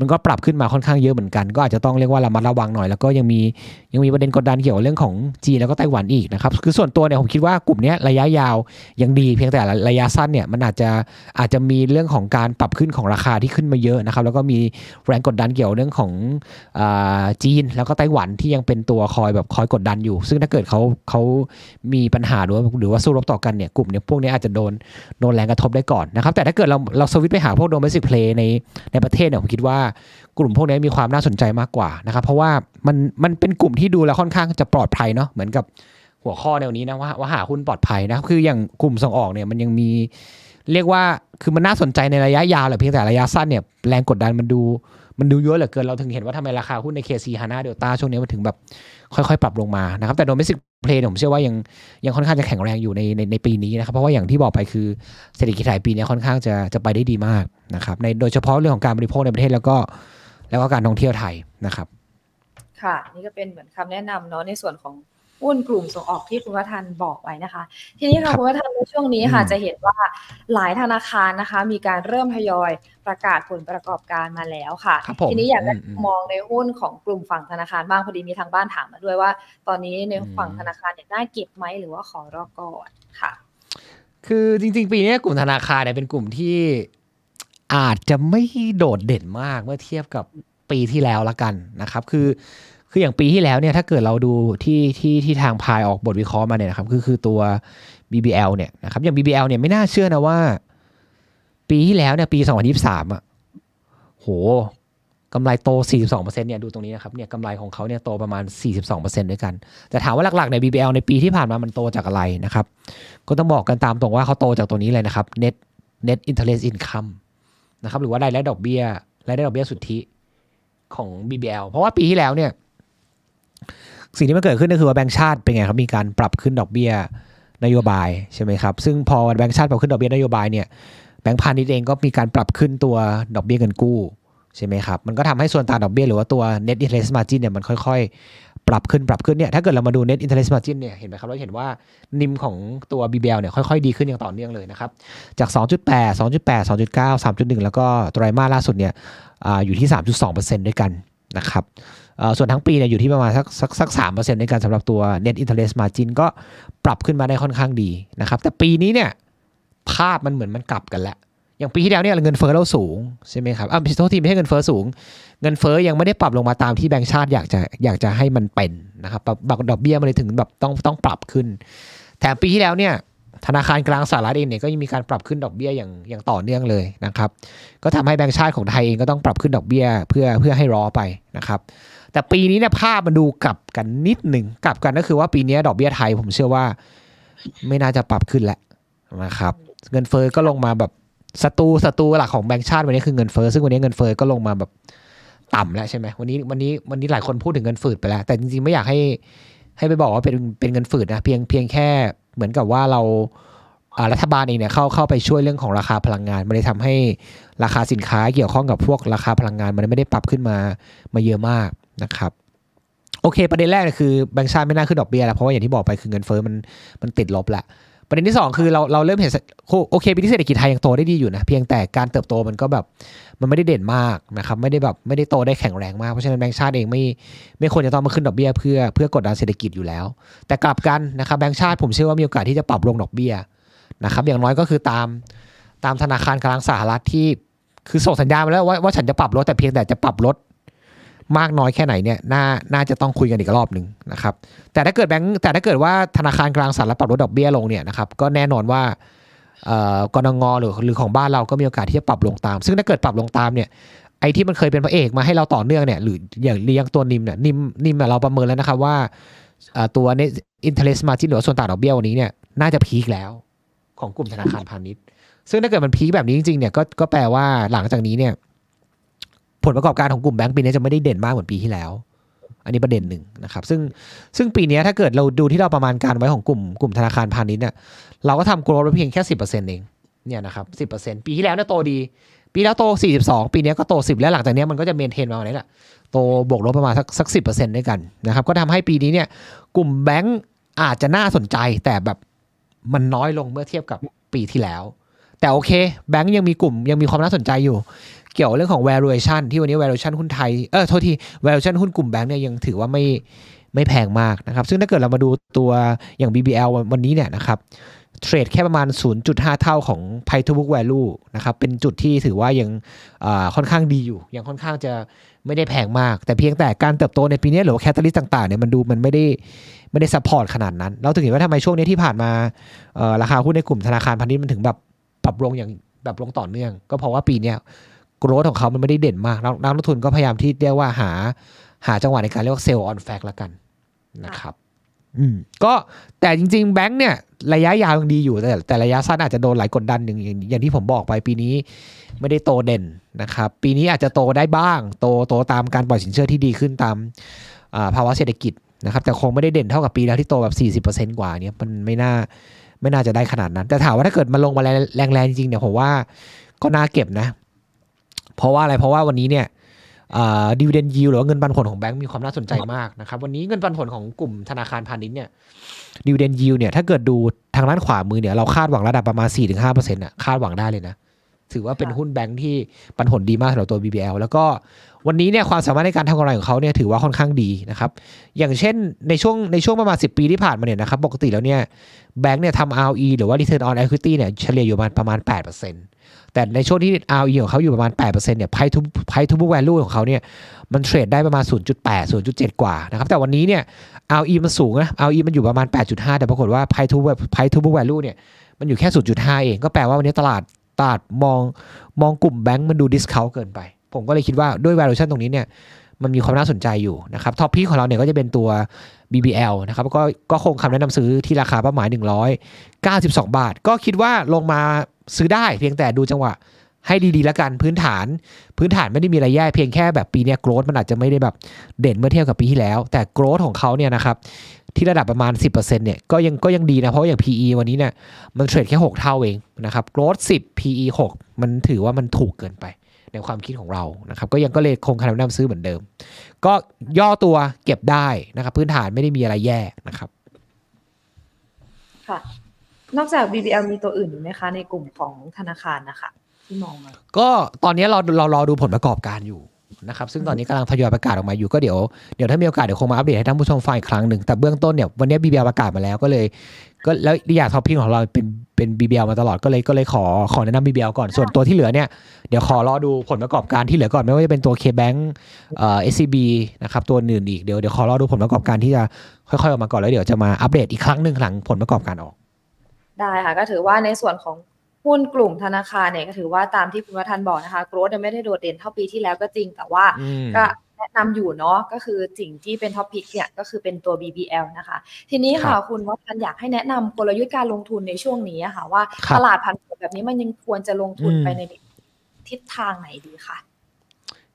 มันก็ปรับขึ้นมาค่อนข้างเยอะเหมือนกัน ก็อาจจะต้องเรียกว่าระมัดระวังหน่อย แล้วก็ยังมียังมีประเด็นกดดันเกี่ยวกับเรื่องของจีนแล้วก็ไต้หวันอีกนะครับคือส่วนตัวเนี่ยผมคิดว่ากลุ่มนี้ระยะยาวยังดีเพียงแต่ระยะสั้นเนี่ยมันอาจจะอาจจะมีเรื่องของการปรับขึ้นของราคาที่ขึ้นมาเยอะนะครับแล้วก็มีแรงกดดันเกี่ยวเรื่องของอจีน แล้วก็ไต้หวันที่ยังเป็นตัวคอยแบบคอยกดดันอยู่ ซึ่งถ้าเกิดเขาเขามีปัญหาหรือว่าหรือว่าสู้รบต่อกันเนี่ยกลุ่มเนี่ยพวกนี้อาจจะโดนโดนแรงกระทบได้ก่อนนะครับแต่ถ้าเกิดเราเราสวิตไปหาพวก domestic play ในในประเทศเนี่ยผมคิดว่ากลุ่มพวกนี้มีความน่าสนใจมากกว่านะครับ เพราะว่ามันมันเป็นกลุ่มที่ดูแล้วค่อนข้างจะปลอดภัยเนาะเหมือนกับหัวข้อวันนี้นะว่าว่าหาหุ้นปลอดภัยนะคืออย่างกลุ่มส่งออกเนี่ยมันยังมีเรียกว่าคือมันน่าสนใจในระยะยาวแหละเพียงแต่ระยะสั้นเนี่ยแรงกดดันมันดูมันดูเยอะเหลือเกินเราถึงเห็นว่าทำไมราคาหุ้นใน KC HANA Delta ช่วงนี้มันถึงแบบ ค่อยๆ ปรับลงมานะครับแต่โดเมสิกเพลย์ผมเชื่อว่ายังยังค่อนข้างจะแข็งแรงอยู่ในในในปีนี้นะครับ เพราะว่าอย่างที่บอกไปคือเศรษฐกิจไทยปีนี้ค่อนข้างจะจะไปได้ดีมากนะครับในโดยเฉพาะเรื่องของการบริโภคในประเทศแล้วก็แล้วก็การท่องเที่ยวไทยนะครับ ค่ะ นี่ก็เป็นเหมือนคำแนะนำเนาะในส่วนของ หุ้นกลุ่มส่งออกที่คุณวัฒนบอกไว้นะคะ ทีนี้ค่ะครับคุณวัฒนในช่วงนี้ค่ะอืมจะเห็นว่าหลายธนาคารนะคะ มีการเริ่มทยอยประกาศผลประกอบการมาแล้วค่ะครับผมทีนี้อยากได้อืมอืมมองในหุ้นของกลุ่มฝั่งธนาคารบ้างพอดีมีทางบ้านถามมาด้วยว่า ตอนนี้ในฝั่งอืมธนาคารเนี่ยน่าเก็บไหมหรือว่าขอรอก่อนค่ะ คือจริง ๆ ปีนี้กลุ่มธนาคารเนี่ยเป็นกลุ่มที่อาจจะไม่โดดเด่นมากเมื่อเทียบกับปีที่แล้วละกันนะครับ คือ คืออย่างปีที่แล้วเนี่ยถ้าเกิดเราดูที่ที่ที่ทางพายออกบทวิเคราะห์มาเนี่ยนะครับคือคือตัว BBL เนี่ยนะครับอย่าง BBL เนี่ยไม่น่าเชื่อนะว่า ปีที่แล้วเนี่ยปี 2023อะโหกำไรโต 42%เนี่ยดูตรงนี้นะครับเนี่ยกำไรของเขาเนี่ยโตประมาณ 42%ด้วยกัน แต่ถามว่าหลักๆใน BBL ในปีที่ผ่านมามันโตจากอะไรนะครับ ก็ต้องบอกกันตามตรงว่าเขาโตจากตัวนี้เลยนะครับ net net interest income นะครับหรือว่ารายได้ดอกเบี้ยรายได้ดอกเบี้ยสุทธิของ BBL เพราะว่าปีที่แล้วเนี่ย สิ่งที่มันเกิดขึ้นก็คือว่าแบงก์ชาติเป็นไงครับมีการปรับขึ้นดอกเบี้ยนโยบายใช่ไหมครับ ซึ่งพอแบงก์ชาติปรับขึ้นดอกเบี้ยนโยบายเนี่ยแบงก์พาณิชย์เองก็มีการปรับขึ้นตัวดอกเบี้ยเงินกู้ใช่ไหมครับมันก็ทำให้ส่วนต่างดอกเบี้ยหรือว่าตัว net interest margin เนี่ยมันค่อยๆ ปรับขึ้นปรับขึ้นเนี่ยถ้าเกิดเรามาดู net interest margin เนี่ยเห็นไหมครับเราเห็นว่านิมของตัว BBL เนี่ยค่อยๆ ดีขึ้นอย่างต่อเนื่องเลยนะครับจาก 2.8 2.8 2.9 3.1 แล้วก็ไตรมาสล่าสุดเนี่ยอาอยู่ที่ 3.2%ด้วยกันนะครับ ส่วนทั้งปีเนี่ยอยู่ที่ประมาณสักสักสัก3%ด้วยกันสำหรับตัว net interest margin ก็ปรับขึ้นมาได้ค่อนข้างดีนะครับแต่ปีนี้เนี่ยภาพมันเหมือนมันกลับกันแล้วอย่างปีที่แล้วเนี่ยเงินเฟ้อเราสูงใช่ไหมครับอะโทษทีไม่ใช่เงินเฟ้อสูง เงินเฟ้อยังไม่ได้ปรับลงมาตามที่แบงก์ชาติอยากจะอยากจะให้มันเป็นนะครับปรับปรับดอกเบี้ยมันเลยถึงแบบต้องต้องปรับขึ้น แถมปีที่แล้วเนี่ยธนาคารกลางสหรัฐเองเนี่ยก็ยังมีการปรับขึ้นดอกเบี้ยอย่างอย่างต่อเนื่องเลยนะครับ ก็ทำให้แบงก์ชาติของไทยเองก็ต้องปรับขึ้นดอกเบี้ยเพื่อเพื่อให้รอไปนะครับ แต่ปีนี้เนี่ยภาพมันดูกลับกันนิดหนึ่งกลับกันก็คือว่าปีนี้ดอกเบี้ยไทยผมเชื่อว่า ไม่น่าจะปรับขึ้นแล้วนะครับ เงินเฟ้อก็ลงมาแบบศัตรูศัตรูหลักของแบงก์ชาติวันนี้คือเงินเฟ้อซึ่งวันนี้เงินเฟ้อก็ลงมาแบบต่ำแล้วใช่ไหมวันนี้วันนี้วันนี้หลายคนพูดถึงเงินฝืดไปแล้ว แต่จริงๆไม่อยากให้ให้ไปบอกว่าเป็นเป็นเงินฝืดนะเพียงเพียงแค่เหมือนกับว่าเราอ่ารัฐบาลเองเนี่ยเข้าเข้าไปช่วยเรื่องของราคาพลังงานมันเลยทำให้ราคาสินค้าเกี่ยวข้องกับพวกราคาพลังงาน มันไม่ได้ปรับขึ้นมามาเยอะมาก นะครับโอเค ประเด็นแรกคือแบงก์ชาติไม่น่าขึ้นดอกเบี้ยแล้วเพราะว่าอย่างที่บอกไปคือเงินเฟ้อมันมันติดลบแหละประเด็นที่สองคือเราเราเริ่มเห็นโอเคปีที่เศรษฐกิจไทยยังโตได้ดีอยู่นะ เพียงแต่การเติบโตมันก็แบบมันไม่ได้เด่นมากนะครับไม่ได้แบบไม่ได้โตได้แข็งแรงมาก เพราะฉะนั้นแบงก์ชาติเองไม่ไม่ควรจะต้องมาขึ้นดอกเบี้ยเพื่อเพื่อกดดันเศรษฐกิจอยู่แล้ว แต่กลับกันนะครับแบงก์ชาติผมเชื่อว่ามีโอกาสที่จะปรับลงดอกเบี้ยนะครับอย่างน้อยก็คือตามตามธนาคารกลางสหรัฐที่คือส่งสัญญาณมาแล้วว่าว่าฉันจะปรับลดแต่เพียงแต่จะปรับลด มากน้อยแค่ไหนเนี่ยน่าน่าจะต้องคุยกันอีกรอบหนึ่งนะครับแต่ถ้าเกิดแบงค์แต่ถ้าเกิดว่าธนาคารกลางสหรัฐปรับลดดอกเบี้ยลงเนี่ยนะครับก็แน่นอนว่ากรงงหรือหรือของบ้านเราก็มีโอกาสที่จะปรับลงตาม ซึ่งถ้าเกิดปรับลงตามเนี่ยไอ้ที่มันเคยเป็นพระเอกมาให้เราต่อเนื่องเนี่ยหรืออย่างเรียงตัวนิมเนี่ยนิมนิมเนี่ยเราประเมินแล้วนะครับว่าตัว net interest margin หรือส่วนต่างดอกเบี้ยวันนี้เนี่ยน่าจะพีคแล้วของกลุ่มธนาคารพาณิชย์ ซึ่งถ้าเกิดมันพีคแบบนี้จริงๆเนี่ยก็ก็แปลว่าหลังจากนี้เนี่ย ผลประกอบการของกลุ่มแบงก์ปีนี้จะไม่ได้เด่นมากเหมือนปีที่แล้ว อันนี้ประเด็นหนึ่งนะครับ ซึ่งซึ่งปีนี้ถ้าเกิดเราดูที่เราประมาณการไว้ของกลุ่มกลุ่มธนาคารพาณิชย์เนี่ยเราก็ทำ growth ไว้เพียงแค่สิบเปอร์เซ็นต์เองเนี่ยนะครับสิบเปอร์เซ็นต์ปีที่แล้วเนี่ยโตดี ปีแล้วโตสี่สิบสองปีนี้ก็โตสิบแล้วหลังจากนี้มันก็จะเมนเทนมาวันนี้แหละโตบวกลบประมาณสักสักสิบเปอร์เซ็นต์ด้วยกันนะครับก็ทำให้ปีนี้เนี่ยกลุ่มแบงก์อาจจะน่าสนใจแต่แบบมันน้อยลงเมื่อเทียบกับปีที่แล้ว แต่โอเค แบงก์ยังมีกลุ่มยังมีความน่าสนใจอยู่ เกี่ยวเรื่องของ valuation ที่วันนี้ valuation หุ้นไทย เออโทษที valuation หุ้นกลุ่มแบงก์เนี่ยยังถือว่าไม่ไม่แพงมากนะครับ ซึ่งถ้าเกิดเรามาดูตัวอย่าง BBL วันนี้เนี่ยนะครับเทรดแค่ประมาณ 0.5 เท่าของ Price to book value นะครับ เป็นจุดที่ถือว่ายังอ่าค่อนข้างดีอยู่ ยังค่อนข้างจะไม่ได้แพงมาก แต่เพียงแต่การเติบโตในปีนี้หรือว่า catalyst ต่างๆเนี่ยมันดูมันไม่ได้ไม่ได้ support ขนาดนั้น เราถึงเห็นว่าทำไมช่วงนี้ที่ผ่านมาราคาหุ้นในกลุ่มธนาคารพาณิชย์มันถึงแบบปรับลงอย่างแบบลงต่อเนื่อง ก็เพราะว่าปีนี้ growth ของเขามันไม่ได้เด่นมากนักนักลงทุนก็พยายามที่เรียกว่าหาหาจังหวะในการเรียกว่า sell on fact ละกันนะครับอืมก็แต่จริง ๆ แบงค์เนี่ย ระยะยาวยังดีอยู่แต่แต่ระยะสั้นอาจจะโดนหลายกดดันอย่างอย่างอย่างที่ผมบอกไปปีนี้ไม่ได้โตเด่นนะครับ ปีนี้อาจจะโตได้บ้าง โตโตตามการปล่อยสินเชื่อที่ดีขึ้นตามอ่าภาวะเศรษฐกิจนะครับ แต่คงไม่ได้เด่นเท่ากับปีแล้วที่โตแบบ 40%กว่าเนี่ยมันไม่น่าไม่น่าจะได้ขนาดนั้น แต่ถามว่าถ้าเกิดมันลงมาแรงๆจริงๆเนี่ยผมว่าก็น่าเก็บนะ เพราะว่าอะไรเพราะว่าวันนี้เนี่ยดิวเดนยิวหรือว่าเงินปันผลของแบงก์มีความน่าสนใจมากนะครับ วันนี้เงินปันผลของกลุ่มธนาคารพาณิชย์เนี่ยดิวเดนยิวเนี่ยถ้าเกิดดูทางด้านขวามือเนี่ยเราคาดหวังระดับประมาณ 4-5%อะคาดหวังได้เลยนะ ถือว่าเป็นหุ้นแบงก์ที่ปันผลดีมากสำหรับตัว BBL แล้วก็วันนี้เนี่ยความสามารถในการทำกำไรของเขาเนี่ยถือว่าค่อนข้างดีนะครับอย่างเช่นในช่วงในช่วงประมาณ 10 ปีที่ผ่านมาเนี่ยนะครับปกติแล้วเนี่ยแบงก์เนี่ยทำ ROE หรือว่า Return on Equity เนี่ยเฉลี่ยอยู่ประมาณประมาณ 8% แต่ในช่วงที่ ROE ของเขาอยู่ประมาณ 8%เนี่ย Price to Price to book value ของเขาเนี่ยมันเทรดได้ประมาณ 0.8 0.7 กว่านะครับแต่วันนี้เนี่ย ROE มันสูงนะ ROE มันอยู่ประมาณ 8.5 แต่ปรากฏว่า Price to Price to book value เนี่ยมันอยู่แค่ 0.5 เอง ก็แปลว่าวันนี้ตลาดตลาดมองมองกลุ่มแบงก์มันดู discount เกินไป ผมก็เลยคิดว่าด้วย valuation ตรงนี้เนี่ยมันมีความน่าสนใจอยู่นะครับท็อปพีของเราเนี่ยก็จะเป็นตัว BBL นะครับก็ก็คงคำแนะนำซื้อที่ราคาเป้าหมาย 192 บาท ก็คิดว่าลงมา ซื้อได้เพียงแต่ดูจังหวะให้ดีๆแล้วกันพื้นฐาน พื้นฐานไม่ได้มีอะไรแย่เพียงแค่แบบปีนี้โกรดมันอาจจะไม่ได้แบบเด่นเมื่อเทียบกับปีที่แล้ว แต่โกรดของเขาเนี่ยนะครับที่ระดับประมาณ 10%เนี่ยก็ยังก็ยังดีนะเพราะอย่าง PE วันนี้เนี่ยมันเทรดแค่ 6 เท่าเองนะครับโกรด10 PE 6 มันถือว่ามันถูกเกินไปในความคิดของเรานะครับก็ยังก็เลยคงคำแนะนำซื้อเหมือนเดิม ก็ย่อตัวเก็บได้นะครับพื้นฐานไม่ได้มีอะไรแย่นะครับค่ะ นอกจาก BBL มีตัวอื่นอยู่ไหมคะ ในกลุ่มของธนาคารนะคะที่มองมาก็ตอนนี้เราเรารอดูผลประกอบการอยู่นะครับซึ่งตอนนี้กำลังทยอยประกาศออกมาอยู่ก็เดี๋ยวเดี๋ยวถ้ามีโอกาสเดี๋ยวคงมาอัปเดตให้ท่านผู้ชมฟังอีกครั้งหนึ่งแต่เบื้องต้นเนี่ยวันนี้ BBL ประกาศมาแล้วก็เลย ก็แล้วอย่างท็อปพิงของเราเป็นเป็น BBL มาตลอดก็เลยก็เลยขอขอแนะนำ BBL ก่อนส่วนตัวที่เหลือเนี่ยเดี๋ยวขอรอดูผลประกอบการที่เหลือก่อนไม่ว่าจะเป็นตัว KBank เอ่อ SCB นะครับตัวอื่นอีกเดี๋ยวเดี๋ยวขอรอดูผลประกอบการที่จะค่อยๆออกมาก่อนแล้วเดี๋ยวจะมาอัปเดตอีกครั้งหนึ่งหลังผลประกอบการออก ได้ค่ะ ก็ถือว่าในส่วนของหุ้นกลุ่มธนาคารเนี่ยก็ถือว่าตามที่คุณวัฒนบอกนะคะ growth ไม่ได้โดดเด่นเท่าปีที่แล้วก็จริง แต่ว่าอืมก็แนะนำอยู่เนาะก็คือสิ่งที่เป็น top pick เนี่ยก็คือเป็นตัว BBL นะคะ ทีนี้ค่ะครับคุณวัฒนอยากให้แนะนำกลยุทธ์การลงทุนในช่วงนี้อะค่ะ ว่าครับตลาดผันผวนแบบนี้มันยังควรจะลงทุนอืมไปในทิศทางไหนดีคะ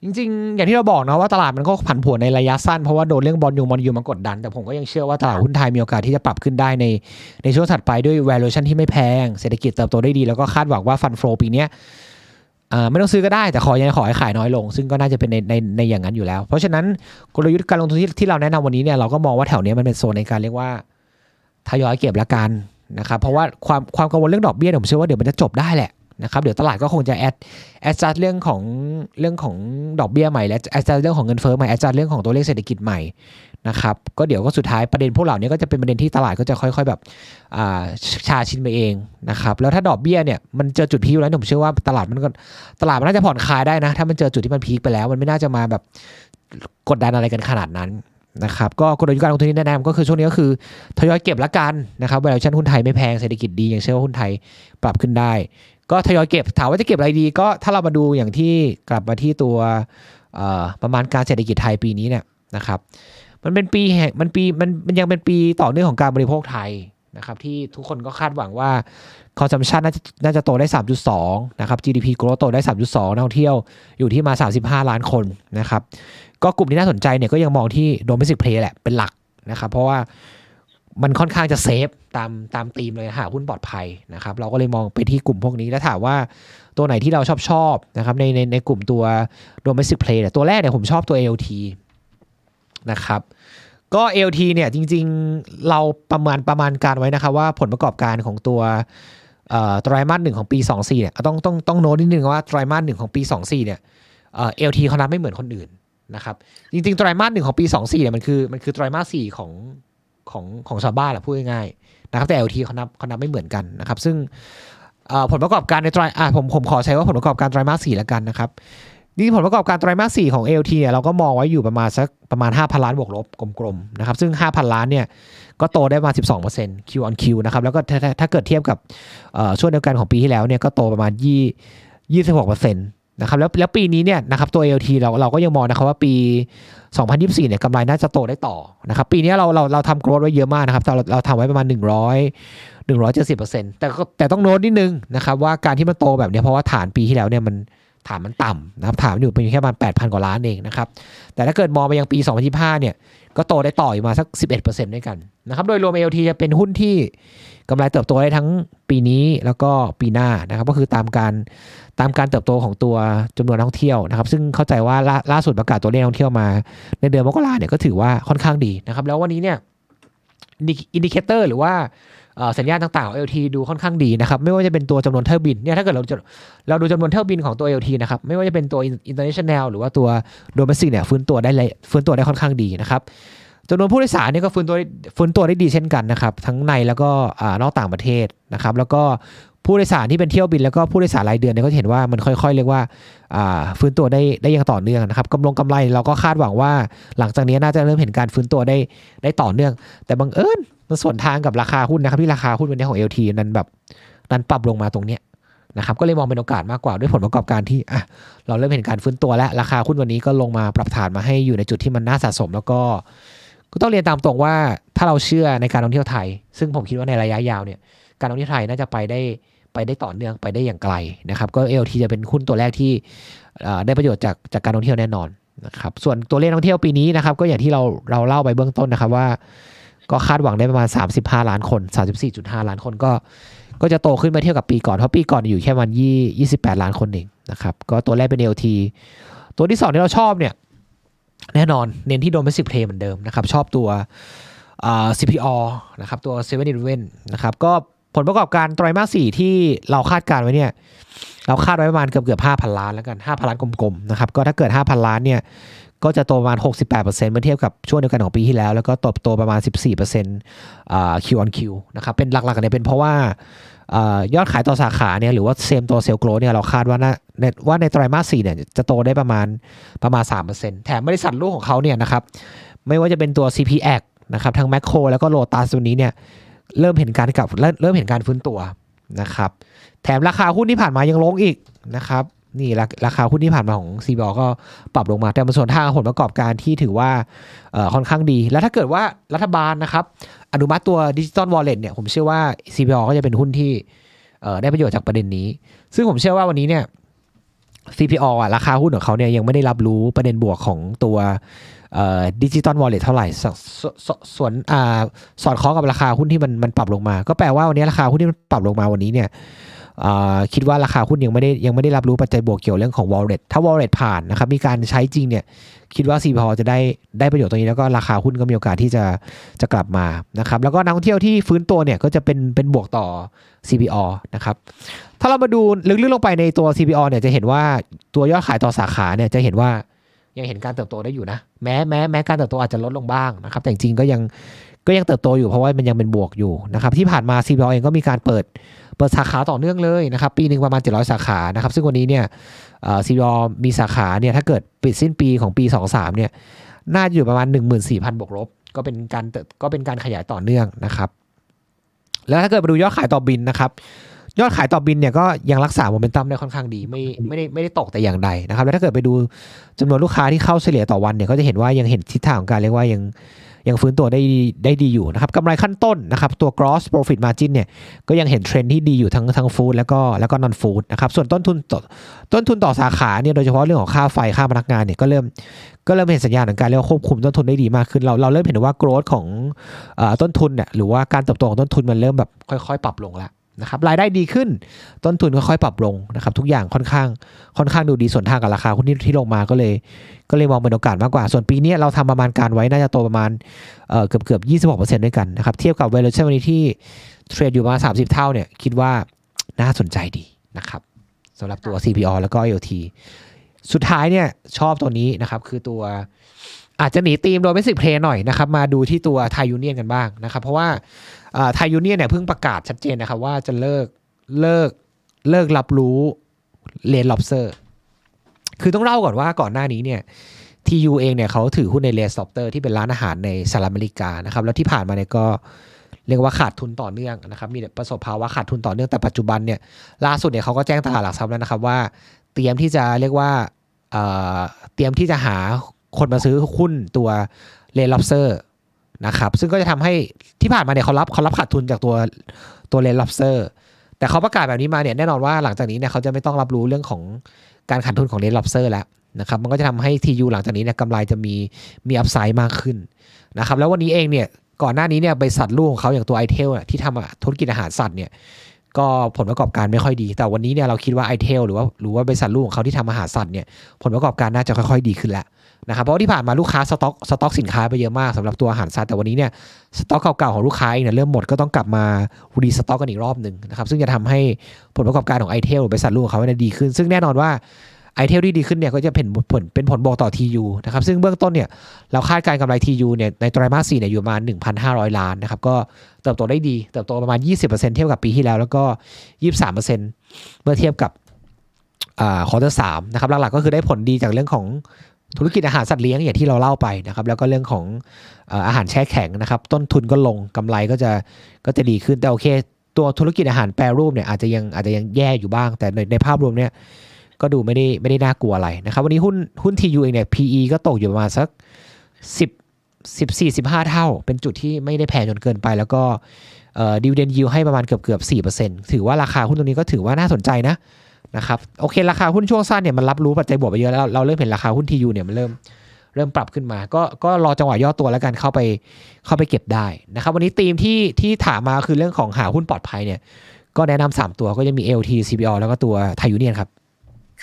จริงๆ อย่างที่เราบอกนะว่าตลาดมันก็ผันผวนในระยะสั้น เพราะว่าโดนเรื่องบอลยูมอลยูมากดดัน แต่ผมก็ยังเชื่อว่าตลาดหุ้นไทยมีโอกาสที่จะปรับขึ้นได้ในในช่วงถัดไปด้วย valuation ที่ไม่แพง เศรษฐกิจเติบโตได้ดี แล้วก็คาดหวังว่าฟันโฟปีนี้ไม่ต้องซื้อก็ได้แต่ขอยังขอให้ขายน้อยลง ซึ่งก็น่าจะเป็นในในในอย่างนั้นอยู่แล้ว เพราะฉะนั้นกลยุทธ์การลงทุนที่ที่เราแนะนำวันนี้เนี่ยเราก็มองว่าแถวเนี้ยมันเป็นโซนในการเรียกว่าทยอยเก็บละกันนะครับเพราะว่าความความกังวลเรื่องดอกเบี้ยเนี่ยผมเชื่อว่าเดี๋ยวมันจะจบได้แหละ นะครับเดี๋ยวตลาดก็คงจะแอดแอดจัดเรื่องของเรื่องของดอกเบี้ยใหม่และแอดจัดเรื่องของเงินเฟ้อใหม่แอดจัดเรื่องของตัวเลขเศรษฐกิจใหม่นะครับก็เดี๋ยวก็สุดท้ายประเด็นพวกเหล่านี้ก็จะเป็นประเด็นที่ตลาดก็จะค่อย ๆ แบบชาชินไปเองนะครับแล้วถ้าดอกเบี้ยเนี่ยมันเจอจุดพีคแล้วผมเชื่อว่าตลาดมันก็ตลาดมันน่าจะผ่อนคลายได้นะ ถ้ามันเจอจุดที่มันพีคไปแล้ว มันไม่น่าจะมาแบบกดดันอะไรกันขนาดนั้นนะครับก็กลยุทธ์การลงทุนที่แนะนำก็คือช่วงนี้ก็คือทยอยเก็บละกันนะครับ valuation หุ้นไทยไม่แพงเศรษฐกิจดียังเชื่อว่าหุ้นไทยปรับขึ้นได้ ก็ทยอยเก็บถามว่าจะเก็บอะไรดี ก็ถ้าเรามาดูอย่างที่กลับมาที่ตัวประมาณการเศรษฐกิจไทยปีนี้เนี่ยนะครับ มันเป็นปีแห่งมันปีมันมันยังเป็นปีต่อเนื่องของการบริโภคไทยนะครับ ที่ทุกคนก็คาดหวังว่า consumption น่าจะน่าจะโตได้ 3.2 นะครับ GDP growth โตได้ 3.2 นักท่องเที่ยวอยู่ที่มา 35 ล้านคนนะครับ ก็กลุ่มที่น่าสนใจเนี่ยก็ยังมองที่ domestic play แหละเป็นหลักนะครับ เพราะว่า มันค่อนข้างจะเซฟตามตามธีมเลยหาหุ้นปลอดภัยนะครับ เราก็เลยมองไปที่กลุ่มพวกนี้แล้วถามว่าตัวไหนที่เราชอบชอบนะครับในในในกลุ่มตัว domestic play เนี่ยตัวแรกเนี่ยผมชอบตัว ALT นะครับก็ ALT เนี่ยจริงๆเราประมาณประมาณการไว้นะครับว่าผลประกอบการของตัวไตรมาสหนึ่งของปี 24เนี่ยต้องต้องต้องโน้ตนิดนึงว่าไตรามาสหนึ่งของปี 24เนี่ยเอ่อ ALT เขานับไม่เหมือนคนอื่นนะครับจริงๆไตรามาสหนึ่งของปี 24เนี่ยมันคือมันคือไตรามาสสี่ของ ของของชาวบ้านแหละพูดง่ายๆนะครับแต่ LT เขานับเขานับไม่เหมือนกันนะครับ ซึ่งผลประกอบการในไตรผมผมขอใช้ว่าผลประกอบการไตรมาสสี่แล้วกันนะครับนี่ผลประกอบการไตรมาส4ของ ALT เนี่ยเราก็มองไว้อยู่ประมาณสักประมาณ 5,000 ล้านบวกลบกลมๆนะครับซึ่ง 5,000 ล้านเนี่ยก็โตได้มา 12% Q on Q นะครับแล้วก็ถ้าถ้าเกิดเทียบกับช่วงเดียวกันของปีที่แล้วเนี่ยก็โตประมาณ2 26%น นะครับแล้วแล้วปีนี้เนี่ยนะครับตัว ALT เราเราก็ยังมองนะครับว่าปี 2024เนี่ยกำไรน่าจะโตได้ต่อนะครับปีนี้เราเราเราทำโกรดไว้เยอะมากนะครับเราเราทำไว้ประมาณ 100 170%แต่ก็แต่ต้องโน้ตนิดนึงนะครับว่าการที่มันโตแบบเนี้ยเพราะว่าฐานปีที่แล้วเนี่ยมันฐานมันต่ำนะครับฐานมันอยู่เป็นแค่ประมาณ8,000 กว่าล้านเองนะครับแต่ถ้าเกิดมองไปยังปี 2025เนี่ย ก็โตได้ต่ออีกมาสัก 11%ด้วยกันนะครับ โดยรวม AOT จะเป็นหุ้นที่กำไรเติบโตได้ทั้งปีนี้แล้วก็ปีหน้านะครับ ก็คือตามการตามการเติบโตของตัวจำนวนนักท่องเที่ยวนะครับ ซึ่งเข้าใจว่าล่าลาสุดประกาศตัวเลขนักท่องเที่ยวมา ในเดือนมกราเนี่ยก็ถือว่าค่อนข้างดีนะครับ แล้ววันนี้เนี่ย indicator หรือว่า สัญญาณต่างๆของ AOT ดูค่อนข้างดีนะครับ ไม่ว่าจะเป็นตัวจำนวนเที่ยวบินเนี่ยถ้าเกิดเราจะเราดูจำนวนเที่ยวบินของตัว LT นะครับ ไม่ว่าจะเป็นตัว international หรือว่าตัว domestic เนี่ยฟื้นตัวได้เลยฟื้นตัวได้ค่อนข้างดีนะครับจำนวนผู้โดยสารเนี่ยก็ฟื้นตัวได้ฟื้นตัวได้ดีเช่นกันนะครับ ทั้งในแล้วก็อ่านอกต่างประเทศนะครับ แล้วก็ ผู้โดยสารที่เป็นเที่ยวบินแล้วก็ผู้โดยสารรายเดือนเนี่ยก็จะเห็นว่ามันค่อยๆ เรียกว่าฟื้นตัวได้ได้อย่างต่อเนื่องนะครับกำลงกำไรเราก็คาดหวังว่า หลังจากนี้น่าจะเริ่มเห็นการฟื้นตัวได้ได้ต่อเนื่อง แต่บังเอิญมันส่วนทางกับราคาหุ้นนะครับที่ราคาหุ้นวันนี้ของ LT นั้นแบบนั้นปรับลงมาตรงเนี้ยนะครับก็เลยมองเป็นโอกาสมากกว่าด้วยผลประกอบการที่อะเราเริ่มเห็นการฟื้นตัวแล้วราคาหุ้นวันนี้ก็ลงมาปรับฐานมาให้อยู่ในจุดที่มันน่าสะสม แล้วก็ ก็ต้องเรียนตามตรงว่าถ้าเราเชื่อในการท่องเที่ยวไทย ซึ่งผมคิดว่าในระยะยาวเนี่ยการท่องเที่ยวไทยน่าจะไปได้ ไปได้ต่อเนื่องไปได้อย่างไกลนะครับ ก็ LT จะเป็นหุ้นตัวแรกที่ได้ประโยชน์จากจากการท่องเที่ยวแน่นอนนะครับ ส่วนตัวเลขท่องเที่ยวปีนี้นะครับ ก็อย่างที่เราเราเล่าไปเบื้องต้นนะครับว่า ก็คาดหวังได้ประมาณ 35 ล้านคน 34.5 ล้านคนก็ ก็จะโตขึ้นมาเทียบกับปีก่อนเพราะปีก่อนอยู่แค่มันยี่28ล้านคนเองนะครับก็ตัวแรกเป็น LT ตัวที่2ที่เราชอบเนี่ยแน่นอนเน้นที่ domestic play เหมือนเดิมนะครับ ชอบตัวอ่า CPO นะครับตัว7 e เ e ่ e นะครับก็ ผลประกอบการไตรมาส4ที่เราคาดการไว้เนี่ย เราคาดไว้ประมาณเกือบเกือบ5,000ล้านแล้วกัน5,000ล้านกลมๆนะครับ ก็ถ้าเกิด5,000ล้านเนี่ย ก็จะโตประมาณ 68%เมื่อเทียบกับช่วงเดียวกันของปีที่แล้ว แล้วก็โตโตประมาณ 14%อ่า Q on Q นะครับ เป็นหลักๆเนี่ยเป็นเพราะว่าอยอดขายต่อสาขาเนี่ยหรือว่าเซมตัวเซลโกรเนี่ยเราคาดว่าน่าในว่าในไตรมาส4เนี่ยจะโตได้ประมาณประมาณ 3%แถมบริษัทลูกของเขาเนี่ยนะครับไม่ว่าจะเป็นตัว CPX นะครับทั้งแมคโครแล้วก็โลตัสตัวนี้เนี่ย เริ่มเห็นการกลับเริ่มเริ่มเห็นการฟื้นตัวนะครับ แถมราคาหุ้นที่ผ่านมายังลงอีกนะครับนี่ราคาหุ้นที่ผ่านมาของ CPALL ก็ปรับลงมา แต่ในส่วนทางผลประกอบการที่ถือว่าค่อนข้างดี แล้วถ้าเกิดว่ารัฐบาลนะครับอนุมัติตัวดิจิตอลวอลเล็ตเนี่ยผมเชื่อว่า CPALL ก็จะเป็นหุ้นที่ได้ประโยชน์จากประเด็นนี้ ซึ่งผมเชื่อว่าวันนี้เนี่ย CPALL อะราคาหุ้นของเขาเนี่ยยังไม่ได้รับรู้ประเด็นบวกของตัว ดิจิตอลวอลเล็ตเท่าไหร่สสสส่วนอสอดคล้องกับราคาหุ้นที่มันมันปรับลงมา ก็แปลว่าวันนี้ราคาหุ้นที่มันปรับลงมาวันนี้เนี่ยคิดว่าราคาหุ้นยังไม่ได้ยังไม่ได้รับรู้ปัจจัยบวกเกี่ยวเรื่องของ wallet ถ้า wallet ผ่านนะครับมีการใช้จริงเนี่ยคิดว่า c p o จะได้ได้ประโยชน์ตรงนี้แล้วก็ราคาหุ้นก็มีโอกาสที่จะจะกลับมานะครับแล้วก็นักท่องเที่ยวที่ฟื้นตัวเนี่ยก็จะเป็นเป็นบวกต่อ CPO นะครับถ้าเรามาดูลึกๆลงไปในตัว CPO เนี่ยจะเห็นว่าตัวยอดขายต่อสาขาเนี่ยจะเห็นว่า ยังเห็นการเติบโตได้อยู่นะ แม้แม้แม้การเติบโตอาจจะลดลงบ้างนะครับ แต่จริงก็ยังก็ยังเติบโตอยู่เพราะว่ามันยังเป็นบวกอยู่นะครับ ที่ผ่านมา CPO เองก็มีการเปิดเปิดสาขาต่อเนื่องเลยนะครับ ปีหนึ่งประมาณ 700 สาขานะครับ ซึ่งวันนี้เนี่ยซีดอมีสาขาเนี่ยถ้าเกิดปิดสิ้นปีของปี 23เนี่ยน่าจะอยู่ประมาณ 14,000 บวกลบ ก็เป็นการเติบก็เป็นการขยายต่อเนื่องนะครับ แล้วถ้าเกิดไปดูยอดขายต่อบินนะครับ ยอดขายต่อบินเนี่ยก็ยังรักษาโมเมนตัมได้ค่อนข้างดี ไม่ไม่ได้ไม่ได้ตกแต่อย่างใดนะครับ แล้วถ้าเกิดไปดูจำนวนลูกค้าที่เข้าเฉลี่ยต่อวันเนี่ยก็จะเห็นว่ายังเห็นทิศทางของการเรียกว่ายังยังฟื้นตัวได้ได้ดีอยู่นะครับกำไรขั้นต้นนะครับตัว gross profit margin เนี่ยก็ยังเห็นเทรนด์ที่ดีอยู่ทั้งทั้งฟู้ดแล้วก็แล้วก็นอนฟู้ดนะครับส่วนต้นทุนต่อต้นทุนต่อสาขาเนี่ยโดยเฉพาะเรื่องของค่าไฟค่าพนักงานเนี่ยก็เริ่มก็เริ่มเห็นสัญญาณของการเรียกว่าควบคุมต้นทุนได้ดีมากขึ้นเราเราเริ่มเห็นว่าโกรธของเอ่อต้นทุนเนี่ยหรือว่าการเติบโตของต้นทุนมันเริ่มแบบค่อย ๆ ปรับลงแล้ว นะครับรายได้ดีขึ้น ต้นทุนค่อยๆปรับลงนะครับทุกอย่างค่อนข้างค่อนข้างดูดีส่วนทางกับราคาหุ้นที่ที่ลงมาก็เลย ก็เลยมองเป็นโอกาสมากกว่า ส่วนปีนี้เราทำประมาณการไว้น่าจะโตประมาณเออเกือบเกือบยี่สิบหกเปอร์เซ็นต์ด้วยกันนะครับเทียบกับ valuation วันนี้ที่เทรดอยู่มาสามสิบเท่าเนี่ยคิดว่าน่าสนใจดีนะครับสำหรับตัว CPALL แล้วก็ AOT สุดท้ายเนี่ยชอบตัวนี้นะครับคือตัวอาจจะหนี theme domestic play หน่อยนะครับมาดูที่ตัวไทยูเนียนกันบ้างนะครับเพราะว่า ไทยูเนียนเนี่ยเพิ่งประกาศชัดเจนนะครับว่าจะเลิกเลิกเลิกรับรู้Red Lobster คือต้องเล่าก่อนว่าก่อนหน้านี้เนี่ย TU เองเนี่ยเขาถือหุ้นใน Red Lobster ที่เป็นร้านอาหารในสหรัฐอเมริกานะครับแล้วที่ผ่านมาเนี่ยก็เรียกว่าขาดทุนต่อเนื่องนะครับมีประสบภาวะขาดทุนต่อเนื่องแต่ปัจจุบันเนี่ยล่าสุดเนี่ยเขาก็แจ้งตลาดหลักทรัพย์แล้วนะครับว่า เตรียมที่จะเรียกว่าเอ่อเตรียมที่จะหาคนมาซื้อหุ้นตัว Red Lobster นะครับ ซึ่งก็จะทำให้ที่ผ่านมาเนี่ยเขารับเขารับขาดทุนจากตัวตัว Red Lobster แต่เขาประกาศแบบนี้มาเนี่ยแน่นอนว่าหลังจากนี้เนี่ยเขาจะไม่ต้องรับรู้เรื่องของการขาดทุนของ Red Lobster แล้วนะครับมันก็จะทำให้ TU หลังจากนี้เนี่ยกำไรจะมีมี upside มากขึ้นนะครับแล้ววันนี้เองเนี่ยก่อนหน้านี้เนี่ยบริษัทลูกของเขาอย่างตัว i t e l เนี่ยที่ทำธุรกิจอาหารสัตว์เนี่ยก็ผลประกอบการไม่ค่อยดี แต่วันนี้เนี่ยเราคิดว่า i t e l หรือว่าหรือว่าบริษัทลูกของเขาที่ทำอาหารสัตว์เนี่ยผลประกอบการน่าจะค่อยๆ ดีขึ้นแล้ว นะครับเพราะที่ผ่านมาลูกค้าสต็อกสต็อกสินค้าไปเยอะมากสำหรับตัวอาหารสัตว์แต่วันนี้เนี่ยสต็อกเก่าๆของลูกค้าเองเนี่ยเริ่มหมดก็ต้องกลับมา restock กันอีกรอบหนึ่งนะครับซึ่งจะทำให้ผลประกอบการของ i t e l บริษัทลูกของเขาเนี่ยดีขึ้น ซึ่งแน่นอนว่า i-Tail ที่ดีขึ้นเนี่ยก็จะเป็นผลเป็นผลบวกต่อ TU นะครับซึ่งเบื้องต้นเนี่ยเราคาดการณ์กำไร TU เนี่ยในไตรมาส4เนี่ยอยู่ประมาณ 1,500 ล้านนะครับก็เติบโตได้ดีเติบโตประมาณ 20%เทียบกับปีที่แล้ว แล้วก็ 23%เมื่อเทียบกับอ่า quarter สามนะครับหลักๆก็คือได้ผลดีจากเรื่องของ ธุรกิจอาหารสัตว์เลี้ยงอย่างที่เราเล่าไปนะครับ แล้วก็เรื่องของอาหารแช่แข็งนะครับ ต้นทุนก็ลงกำไรก็จะก็จะดีขึ้นแต่โอเค ตัวธุรกิจอาหารแปรรูปเนี่ยอาจจะยังอาจจะยังแย่อยู่บ้าง แต่ในในภาพรวมเนี่ยก็ดูไม่ได้ไม่ได้น่ากลัวอะไรนะครับ วันนี้หุ้นหุ้น TU เองเนี่ย PE ก็ตกอยู่ประมาณสัก 10 14 15 เท่า เป็นจุดที่ไม่ได้แพงจนเกินไป แล้วก็ดิวเดนยิวให้ประมาณเกือบเกือบ4%ถือว่าราคาหุ้นตัวนี้ก็ถือว่าน่าสนใจนะ นะครับโอเค ราคาหุ้นช่วงสั้นเนี่ยมันรับรู้ปัจจัยบวกไปเยอะแล้ว เราเริ่มเห็นราคาหุ้น TU เนี่ยมันเริ่มเริ่มปรับขึ้นมา ก็ก็รอจังหวะย่อตัวแล้วกันเข้าไปเข้าไปเก็บได้นะครับ วันนี้ธีมที่ที่ถามมาคือเรื่องของหาหุ้นปลอดภัยเนี่ย ก็แนะนำสามตัวก็จะมี LT CPO แล้วก็ตัวไทยยูเนียนครับ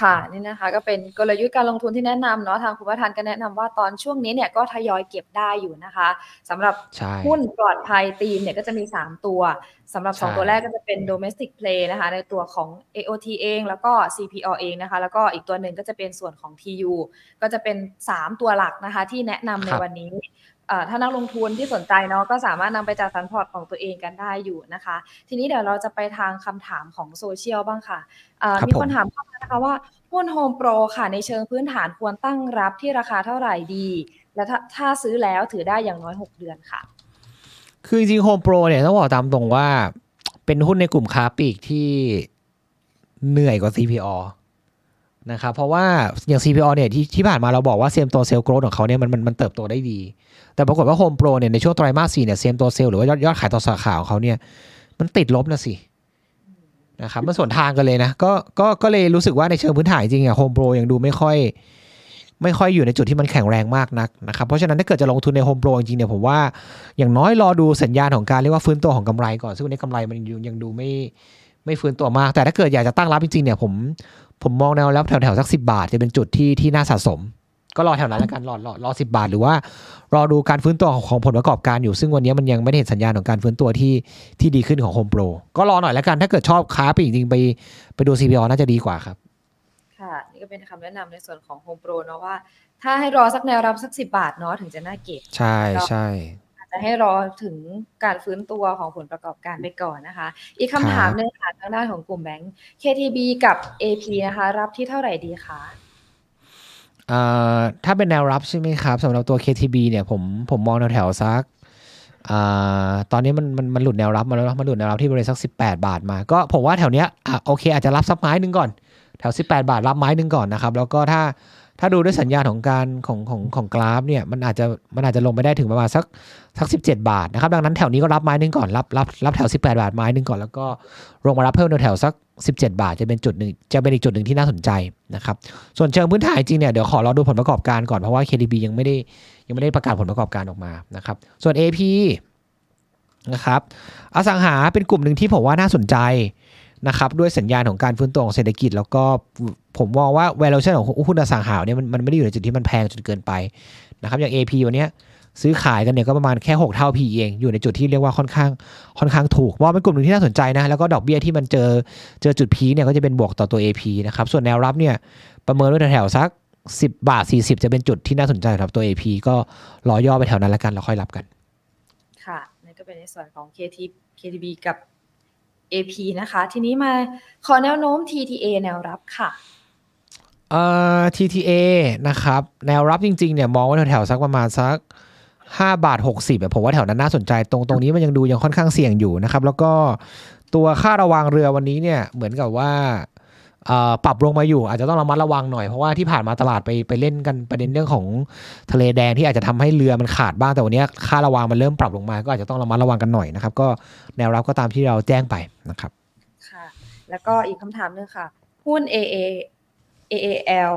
ค่ะนี่นะคะก็เป็นกลยุทธ์การลงทุนที่แนะนำเนาะทางคุณประธานก็แนะนำว่าตอนช่วงนี้เนี่ยก็ทยอยเก็บได้อยู่นะคะสำหรับใช่หุ้นปลอดภัยธีมเนี่ยก็จะมี 3 ตัวสำหรับใช่2ตัวแรกก็จะเป็น domestic play นะคะ ในตัวของ AOT เองแล้วก็ CPO เองนะคะ แล้วก็อีกตัวหนึ่งก็จะเป็นส่วนของ TU ก็จะเป็น 3 ตัวหลักนะคะที่แนะนำในวันนี้เอ่อ ถ้านักลงทุนที่สนใจเนาะก็สามารถนำไปจัดสรรพอร์ตของตัวเองกันได้อยู่นะคะ ทีนี้เดี๋ยวเราจะไปทางคำถามของโซเชียลบ้างค่ะเอ่อครับมีผมคนถามเข้ามานะคะว่าหุ้น Home Pro ค่ะในเชิงพื้นฐานควรตั้งรับที่ราคาเท่าไหร่ดี และถ้าถ้าซื้อแล้วถือได้อย่างน้อย 6 เดือนค่ะ คือจริงๆ Home Pro เนี่ยต้องบอกตามตรงว่า เป็นหุ้นในกลุ่มค้าปลีกที่เหนื่อยกว่า CPO นะครับเพราะว่าอย่าง CPO เนี่ยที่ที่ผ่านมาเราบอกว่าเซมตัวเซลล์โกรธของเขาเนี่ยมันมันมันเติบโตได้ดี แต่ปรากฏว่า Home Pro เนี่ยในช่วงไตรมาสสี่เนี่ยเซมตัวเซลล์หรือว่ายอดยอดขายต่อสาขาของเขาเนี่ยมันติดลบนะสินะครับมันส่วนทางกันเลยนะก็ก็ก็เลยรู้สึกว่าในเชิงพื้นฐานจริงๆอะ Home Pro ยังดูไม่ค่อย ไม่ค่อยอยู่ในจุดที่มันแข็งแรงมากนักนะครับเพราะฉะนั้นถ้าเกิดจะลงทุนในโฮมโปรจริงเนี่ยผมว่าอย่างน้อยรอดูสัญญาณของการเรียกว่าฟื้นตัวของกำไรก่อนซึ่งวันนี้กำไรมันยังยังดูไม่ไม่ฟื้นตัวมาก แต่ถ้าเกิดอยากจะตั้งรับจริงๆเนี่ยผม ผมมองแนวรับแถวๆสักสิบาท จะเป็นจุดที่ที่น่าสะสม ก็รอแถวนั้นแล้วกันรอรอรอสิบาท หรือว่ารอดูการฟื้นตัวของของผลประกอบการอยู่ ซึ่งวันนี้มันยังไม่ได้เห็นสัญญาณของการฟื้นตัวที่ที่ดีขึ้นของโฮมโปรก็รอหน่อยแล้วกันถ้าเกิดชอบค้าไปจริงๆไปไปดู CPO น่าจะดีกว่าครับ ค่ะ นี่ก็เป็นคำแนะนำในส่วนของ Home Pro เนาะว่า ถ้าให้รอสักแนวรับสักสิบาทเนาะถึงจะน่าเก็บ ใช่ใช่อา จจะให้รอถึงการฟื้นตัวของผลประกอบการไปก่อนนะคะ อีกคำถามหนึงค่ะทางด้านของกลุ่มแบงก์ KTB กับ AP นะคะ รับที่เท่าไหร่ดีคะเอ่อถ้าเป็นแนวรับใช่ไหมครับสำหรับตัว KTB เนี่ยผมผมมองแถวแถวๆสักอ่าตอนนี้มันมันมันหลุดแนวรับมาแล้วเนอะมันหลุดแนวรับที่บริเวณสัก 18 บาทมา ก็ผมว่าแถวเนี้ยอะโอเค อาจจะรับสักไม้หนึ่งก่อน แถว 18 บาทรับไม้หนึ่งก่อนนะครับ แล้วก็ถ้า ถ้าดูด้วยสัญญาณของการของของของกราฟเนี่ยมันอาจจะมันอาจจะลงไปได้ถึงประมาณสักสัก17บเจ็ดบาทนะครับดังนั้นแถวนี้ก็รับไม้หนึ่งก่อนรับรับรับแถว18บแปดบาทไม้หนึ่งก่อนแล้วก็ลงมารับเพิ่มแถวสัก17บาทจะเป็นจุดหนึ่งจะเป็นอีกจุดหนึ่งที่น่าสนใจนะครับส่วนเชิงพื้นฐานจริงเนี่ยเดี๋ยวขอรอดูผลประกอบการก่อนเพราะว่า KDB ยังไม่ได้ยังไม่ได้ประกาศผลประกอบการออกมานะครับส่วน AP นะครับอสังหาเป็นกลุ่มหนึ่งที่ผมว่าน่าสนใจ นะครับด้วยสัญญาณของการฟื้นตัวของเศรษฐกิจ แล้วก็ผมมองว่า valuation ของหุ้นอสังหาเนี่ยมันมันไม่ได้อยู่ในจุดที่มันแพงจนเกินไปนะครับอย่าง AP วันนี้ซื้อขายกันเนี่ยก็ประมาณแค่ 6 เท่า PE เอง อยู่ในจุดที่เรียกว่าค่อนข้างค่อนข้างถูกมองเป็นกลุ่มหนึ่งที่น่าสนใจนะ แล้วก็ดอกเบี้ยที่มันเจอเจอจุดพีเนี่ยก็จะเป็นบวกต่อตัว AP นะครับ ส่วนแนวรับเนี่ยประเมินไว้แถวๆสัก 10 บาท 40 จะเป็นจุดที่น่าสนใจสำหรับตัว AP ก็รอย่อไปแถวนั้นแล้วกันแล้วค่อยรับกัน ค่ะนั่นก็เป็นในส่วนของ KT KTB กับ AP นะคะ ทีนี้มาขอแนวโน้ม TTA แนวรับค่ะเอ่อ TTA นะครับ แนวรับจริงๆเนี่ยมองว่าแถวๆสักประมาณสัก5บาท60แบบผมว่าแถวนั้นน่าสนใจตรงตรงนี้มันยังดูยังค่อนข้างเสี่ยงอยู่นะครับ แล้วก็ตัวค่าระวังเรือวันนี้เนี่ยเหมือนกับว่า ปรับลงมาอยู่ อาจจะต้องระมัดระวังหน่อย เพราะว่าที่ผ่านมาตลาดไปไปเล่นกันประเด็นเรื่องของทะเลแดงที่อาจจะทำให้เรือมันขาดบ้างแต่วันนี้ค่าระวังมันเริ่มปรับลงมา ก็อาจจะต้องระมัดระวังกันหน่อยนะครับ ก็แนวรับก็ตามที่เราแจ้งไปนะครับค่ะ แล้วก็อีกคำถามหนึงค่ะหุ้น AA AAL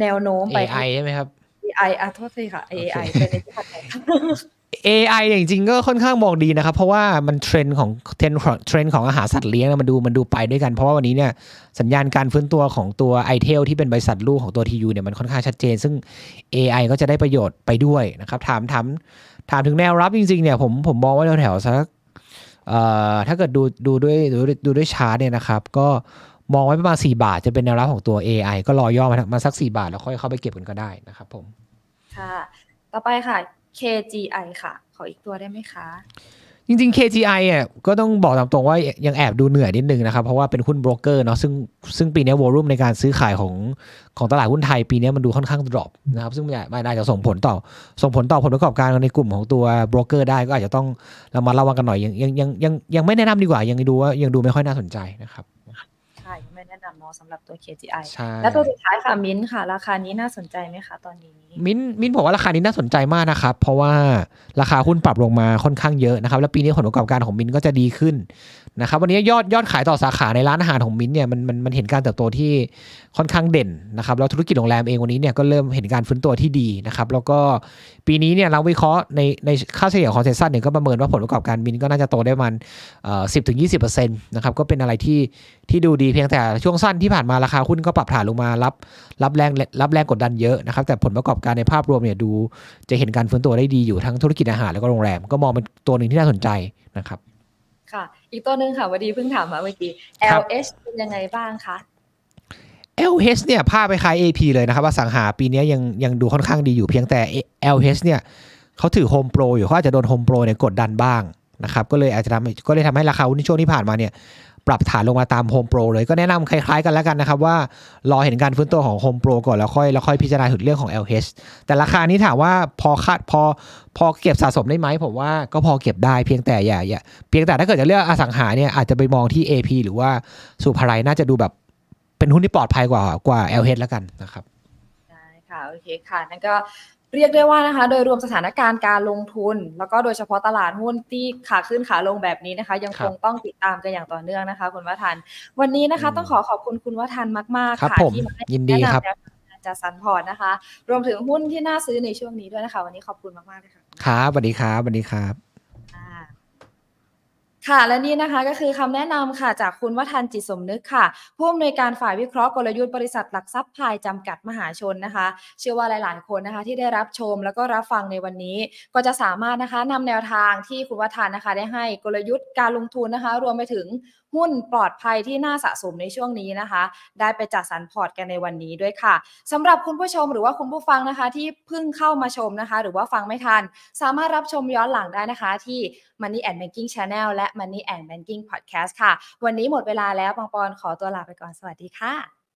แนวโน้มไป AI ใช่ไหมครับ AI อะโทษทีค่ะ AI โอเคเป็นในที่ถัดไปค่ะ AI เนี่ยจริงก็ค่อนข้างมองดีนะครับ เพราะว่ามันเทรนของเทรนของเทรนของอาหารสัตว์เลี้ยงนะมันดูมันดูไปด้วยกัน เพราะว่าวันนี้เนี่ยสัญญาณการฟื้นตัวของตัว i t e l ที่เป็นบริษัทลูกของตัว TU เนี่ยมันค่อนข้างชัดเจน ซึ่ง AI ก็จะได้ประโยชน์ไปด้วยนะครับ ถามถามถามถึงแนวรับจริงๆเนี่ยผมผมมองว่าแถวๆสักเอ่อถ้าเกิดดูดูด้วยดูดูด้วยชาร์ตเนี่ยนะครับ ก็มองไว้ประมาณ 4 บาทจะเป็นแนวรับของตัว AI ก็รอย่อมามาสัก 4 บาทแล้วค่อยเข้าไปเก็บกันก็ได้นะครับผมค่ะต่อไปค่ะ KGI ค่ะ ขออีกตัวได้ไหมคะ จริง ๆ KGI อะก็ต้องบอกตามตรงว่ายังแอบดูเหนื่อยนิดนึงนะครับ เพราะว่าเป็นหุ้นโบรกเกอร์เนาะซึ่งซึ่งปีนี้วอลุ่มในการซื้อขายของของตลาดหุ้นไทยปีนี้มันดูค่อนข้างดรอปนะครับ ซึ่งมันอาจจะส่งผลต่อส่งผลต่อผลประกอบการในกลุ่มของตัวโบรกเกอร์ได้ก็อาจจะต้องเรามาระวังกันหน่อยยังยังยังยังยังไม่แนะนำดีกว่ายังดูว่ายังดูไม่ค่อยน่าสนใจนะครับใช่ไม่แนะนำเนาะสำหรับตัว KGI ใช่และตัวสุดท้ายค่ะมิ้นท์ค่ะ ราคานี้น่าสนใจไหมคะตอนนี้ มิ้นมินบอกว่าราคานี้น่าสนใจมากนะครับ เพราะว่าราคาหุ้นปรับลงมาค่อนข้างเยอะนะครับ แล้วปีนี้ผลประกอบการของมิ้นก็จะดีขึ้นนะครับ วันนี้ยอดยอดขายต่อสาขาในร้านอาหารของมิ้นเนี่ยมันมันมันเห็นการเติบโตที่ค่อนข้างเด่นนะครับแล้วธุรกิจโรงแรมเองวันนี้เนี่ยก็เริ่มเห็นการฟื้นตัวที่ดีนะครับแล้วก็ปีนี้เนี่ยเราวิเคราะห์ในในค่าเฉลี่ยของเซสซันเนี่ยก็ประเมินว่าผลประกอบการมิ้นก็น่าจะโตได้มันเอ่อสิบถึงยี่สิบเปอร์เซ็นต์นะครับก็เป็นอะไรที่ที่ดูดีเพียงแต่ช่วงสั้นที่ผ่านมาราคาหุ้นก็ปรับฐานลงมารับรับแรงรับแรงกดดันเยอะนะครับแต่ผลประกอบการในภาพรวมเนี่ยดูจะเห็นการฟื้นตัวได้ดีอยู่ทั้งธุรกิจอาหารแล้วก็โรงแรม ก็มองเป็นตัวหนึ่งที่น่าสนใจนะครับ ค่ะ อีกตัวหนึ่งค่ะวันดีเพิ่งถามมาเมื่อกี้ครับ LH เป็นยังไงบ้างคะ LH เนี่ยภาพไปคล้าย AP เลยนะครับว่าสังหาปีนี้ยังยังดูค่อนข้างดีอยู่เพียงแต่ LH เนี่ยเขาถือ Home Pro อยู่เขาอาจจะโดน Home Pro เนี่ยกดดันบ้างนะครับก็เลยอาจจะทำให้ก็เลยทำให้ราคาหุ้นในช่วงที่ผ่านมาเนี่ย ปรับฐานลงมาตาม Home Pro เลยก็แนะนำคล้ายๆกันแล้วกันนะครับว่า รอเห็นการฟื้นตัวของ Home Pro ก่อนแล้วค่อยแล้วค่อยพิจารณาถึงเรื่องของ LH แต่ราคานี้ถามว่าพอคาดพอพอเก็บสะสมได้ไหมผมว่าก็พอเก็บได้เพียงแต่อย่าอย่าเพียงแต่ถ้าเกิดจะเลือกอสังหาเนี่ยอาจจะไปมองที่ AP หรือว่าสุภารัยน่าจะดูแบบเป็นหุ้นที่ปลอดภัยกว่ากว่า LH แล้วกันนะครับได้ค่ะโอเคค่ะนั่นก็ เรียกได้ว่านะคะ โดยรวมสถานการณ์การลงทุน แล้วก็โดยเฉพาะตลาดหุ้นที่ขาขึ้นขาลงแบบนี้นะคะ ยังครัคบงต้องติดตามกันอย่างต่อเนื่องนะคะ คุณวัฒนวันนี้นะคะอืมต้องขอขอบคุณคุณวัฒนมาก ๆครับค่ะผมที่มาให้ยินดีครับแนะนำแนวทางการจัดสรรพอร์ตนะคะ รวมถึงหุ้นที่น่าซื้อในช่วงนี้ด้วยนะคะ วันนี้ขอบคุณมากๆเลยค่ะครับสวัสดีครับสวัสดีครับค่ะ ค่ะ และนี่นะคะก็คือคำแนะนำค่ะจากคุณวัฒนจิตสมนึกค่ะ ผู้อำนวยการฝ่ายวิเคราะห์กลยุทธ์บริษัทหลักทรัพย์พายจำกัดมหาชนนะคะ เชื่อว่าหลาย ๆ คนนะคะที่ได้รับชมแล้วก็รับฟังในวันนี้ ก็จะสามารถนะคะนำแนวทางที่คุณวัฒนนะคะได้ให้กลยุทธ์การลงทุนนะคะ รวมไปถึงหุ้นปลอดภัยที่น่าสะสมในช่วงนี้นะคะ ได้ไปจัดสรรพอร์ตกันในวันนี้ด้วยค่ะสำหรับคุณผู้ชมหรือว่าคุณผู้ฟังนะคะ ที่เพิ่งเข้ามาชมนะคะ หรือว่าฟังไม่ทัน สามารถรับชมย้อนหลังได้นะคะที่ Money and Banking Channel และ Money and Banking Podcast ค่ะ วันนี้หมดเวลาแล้วปองปอนขอตัวลาไปก่อนสวัสดีค่ะ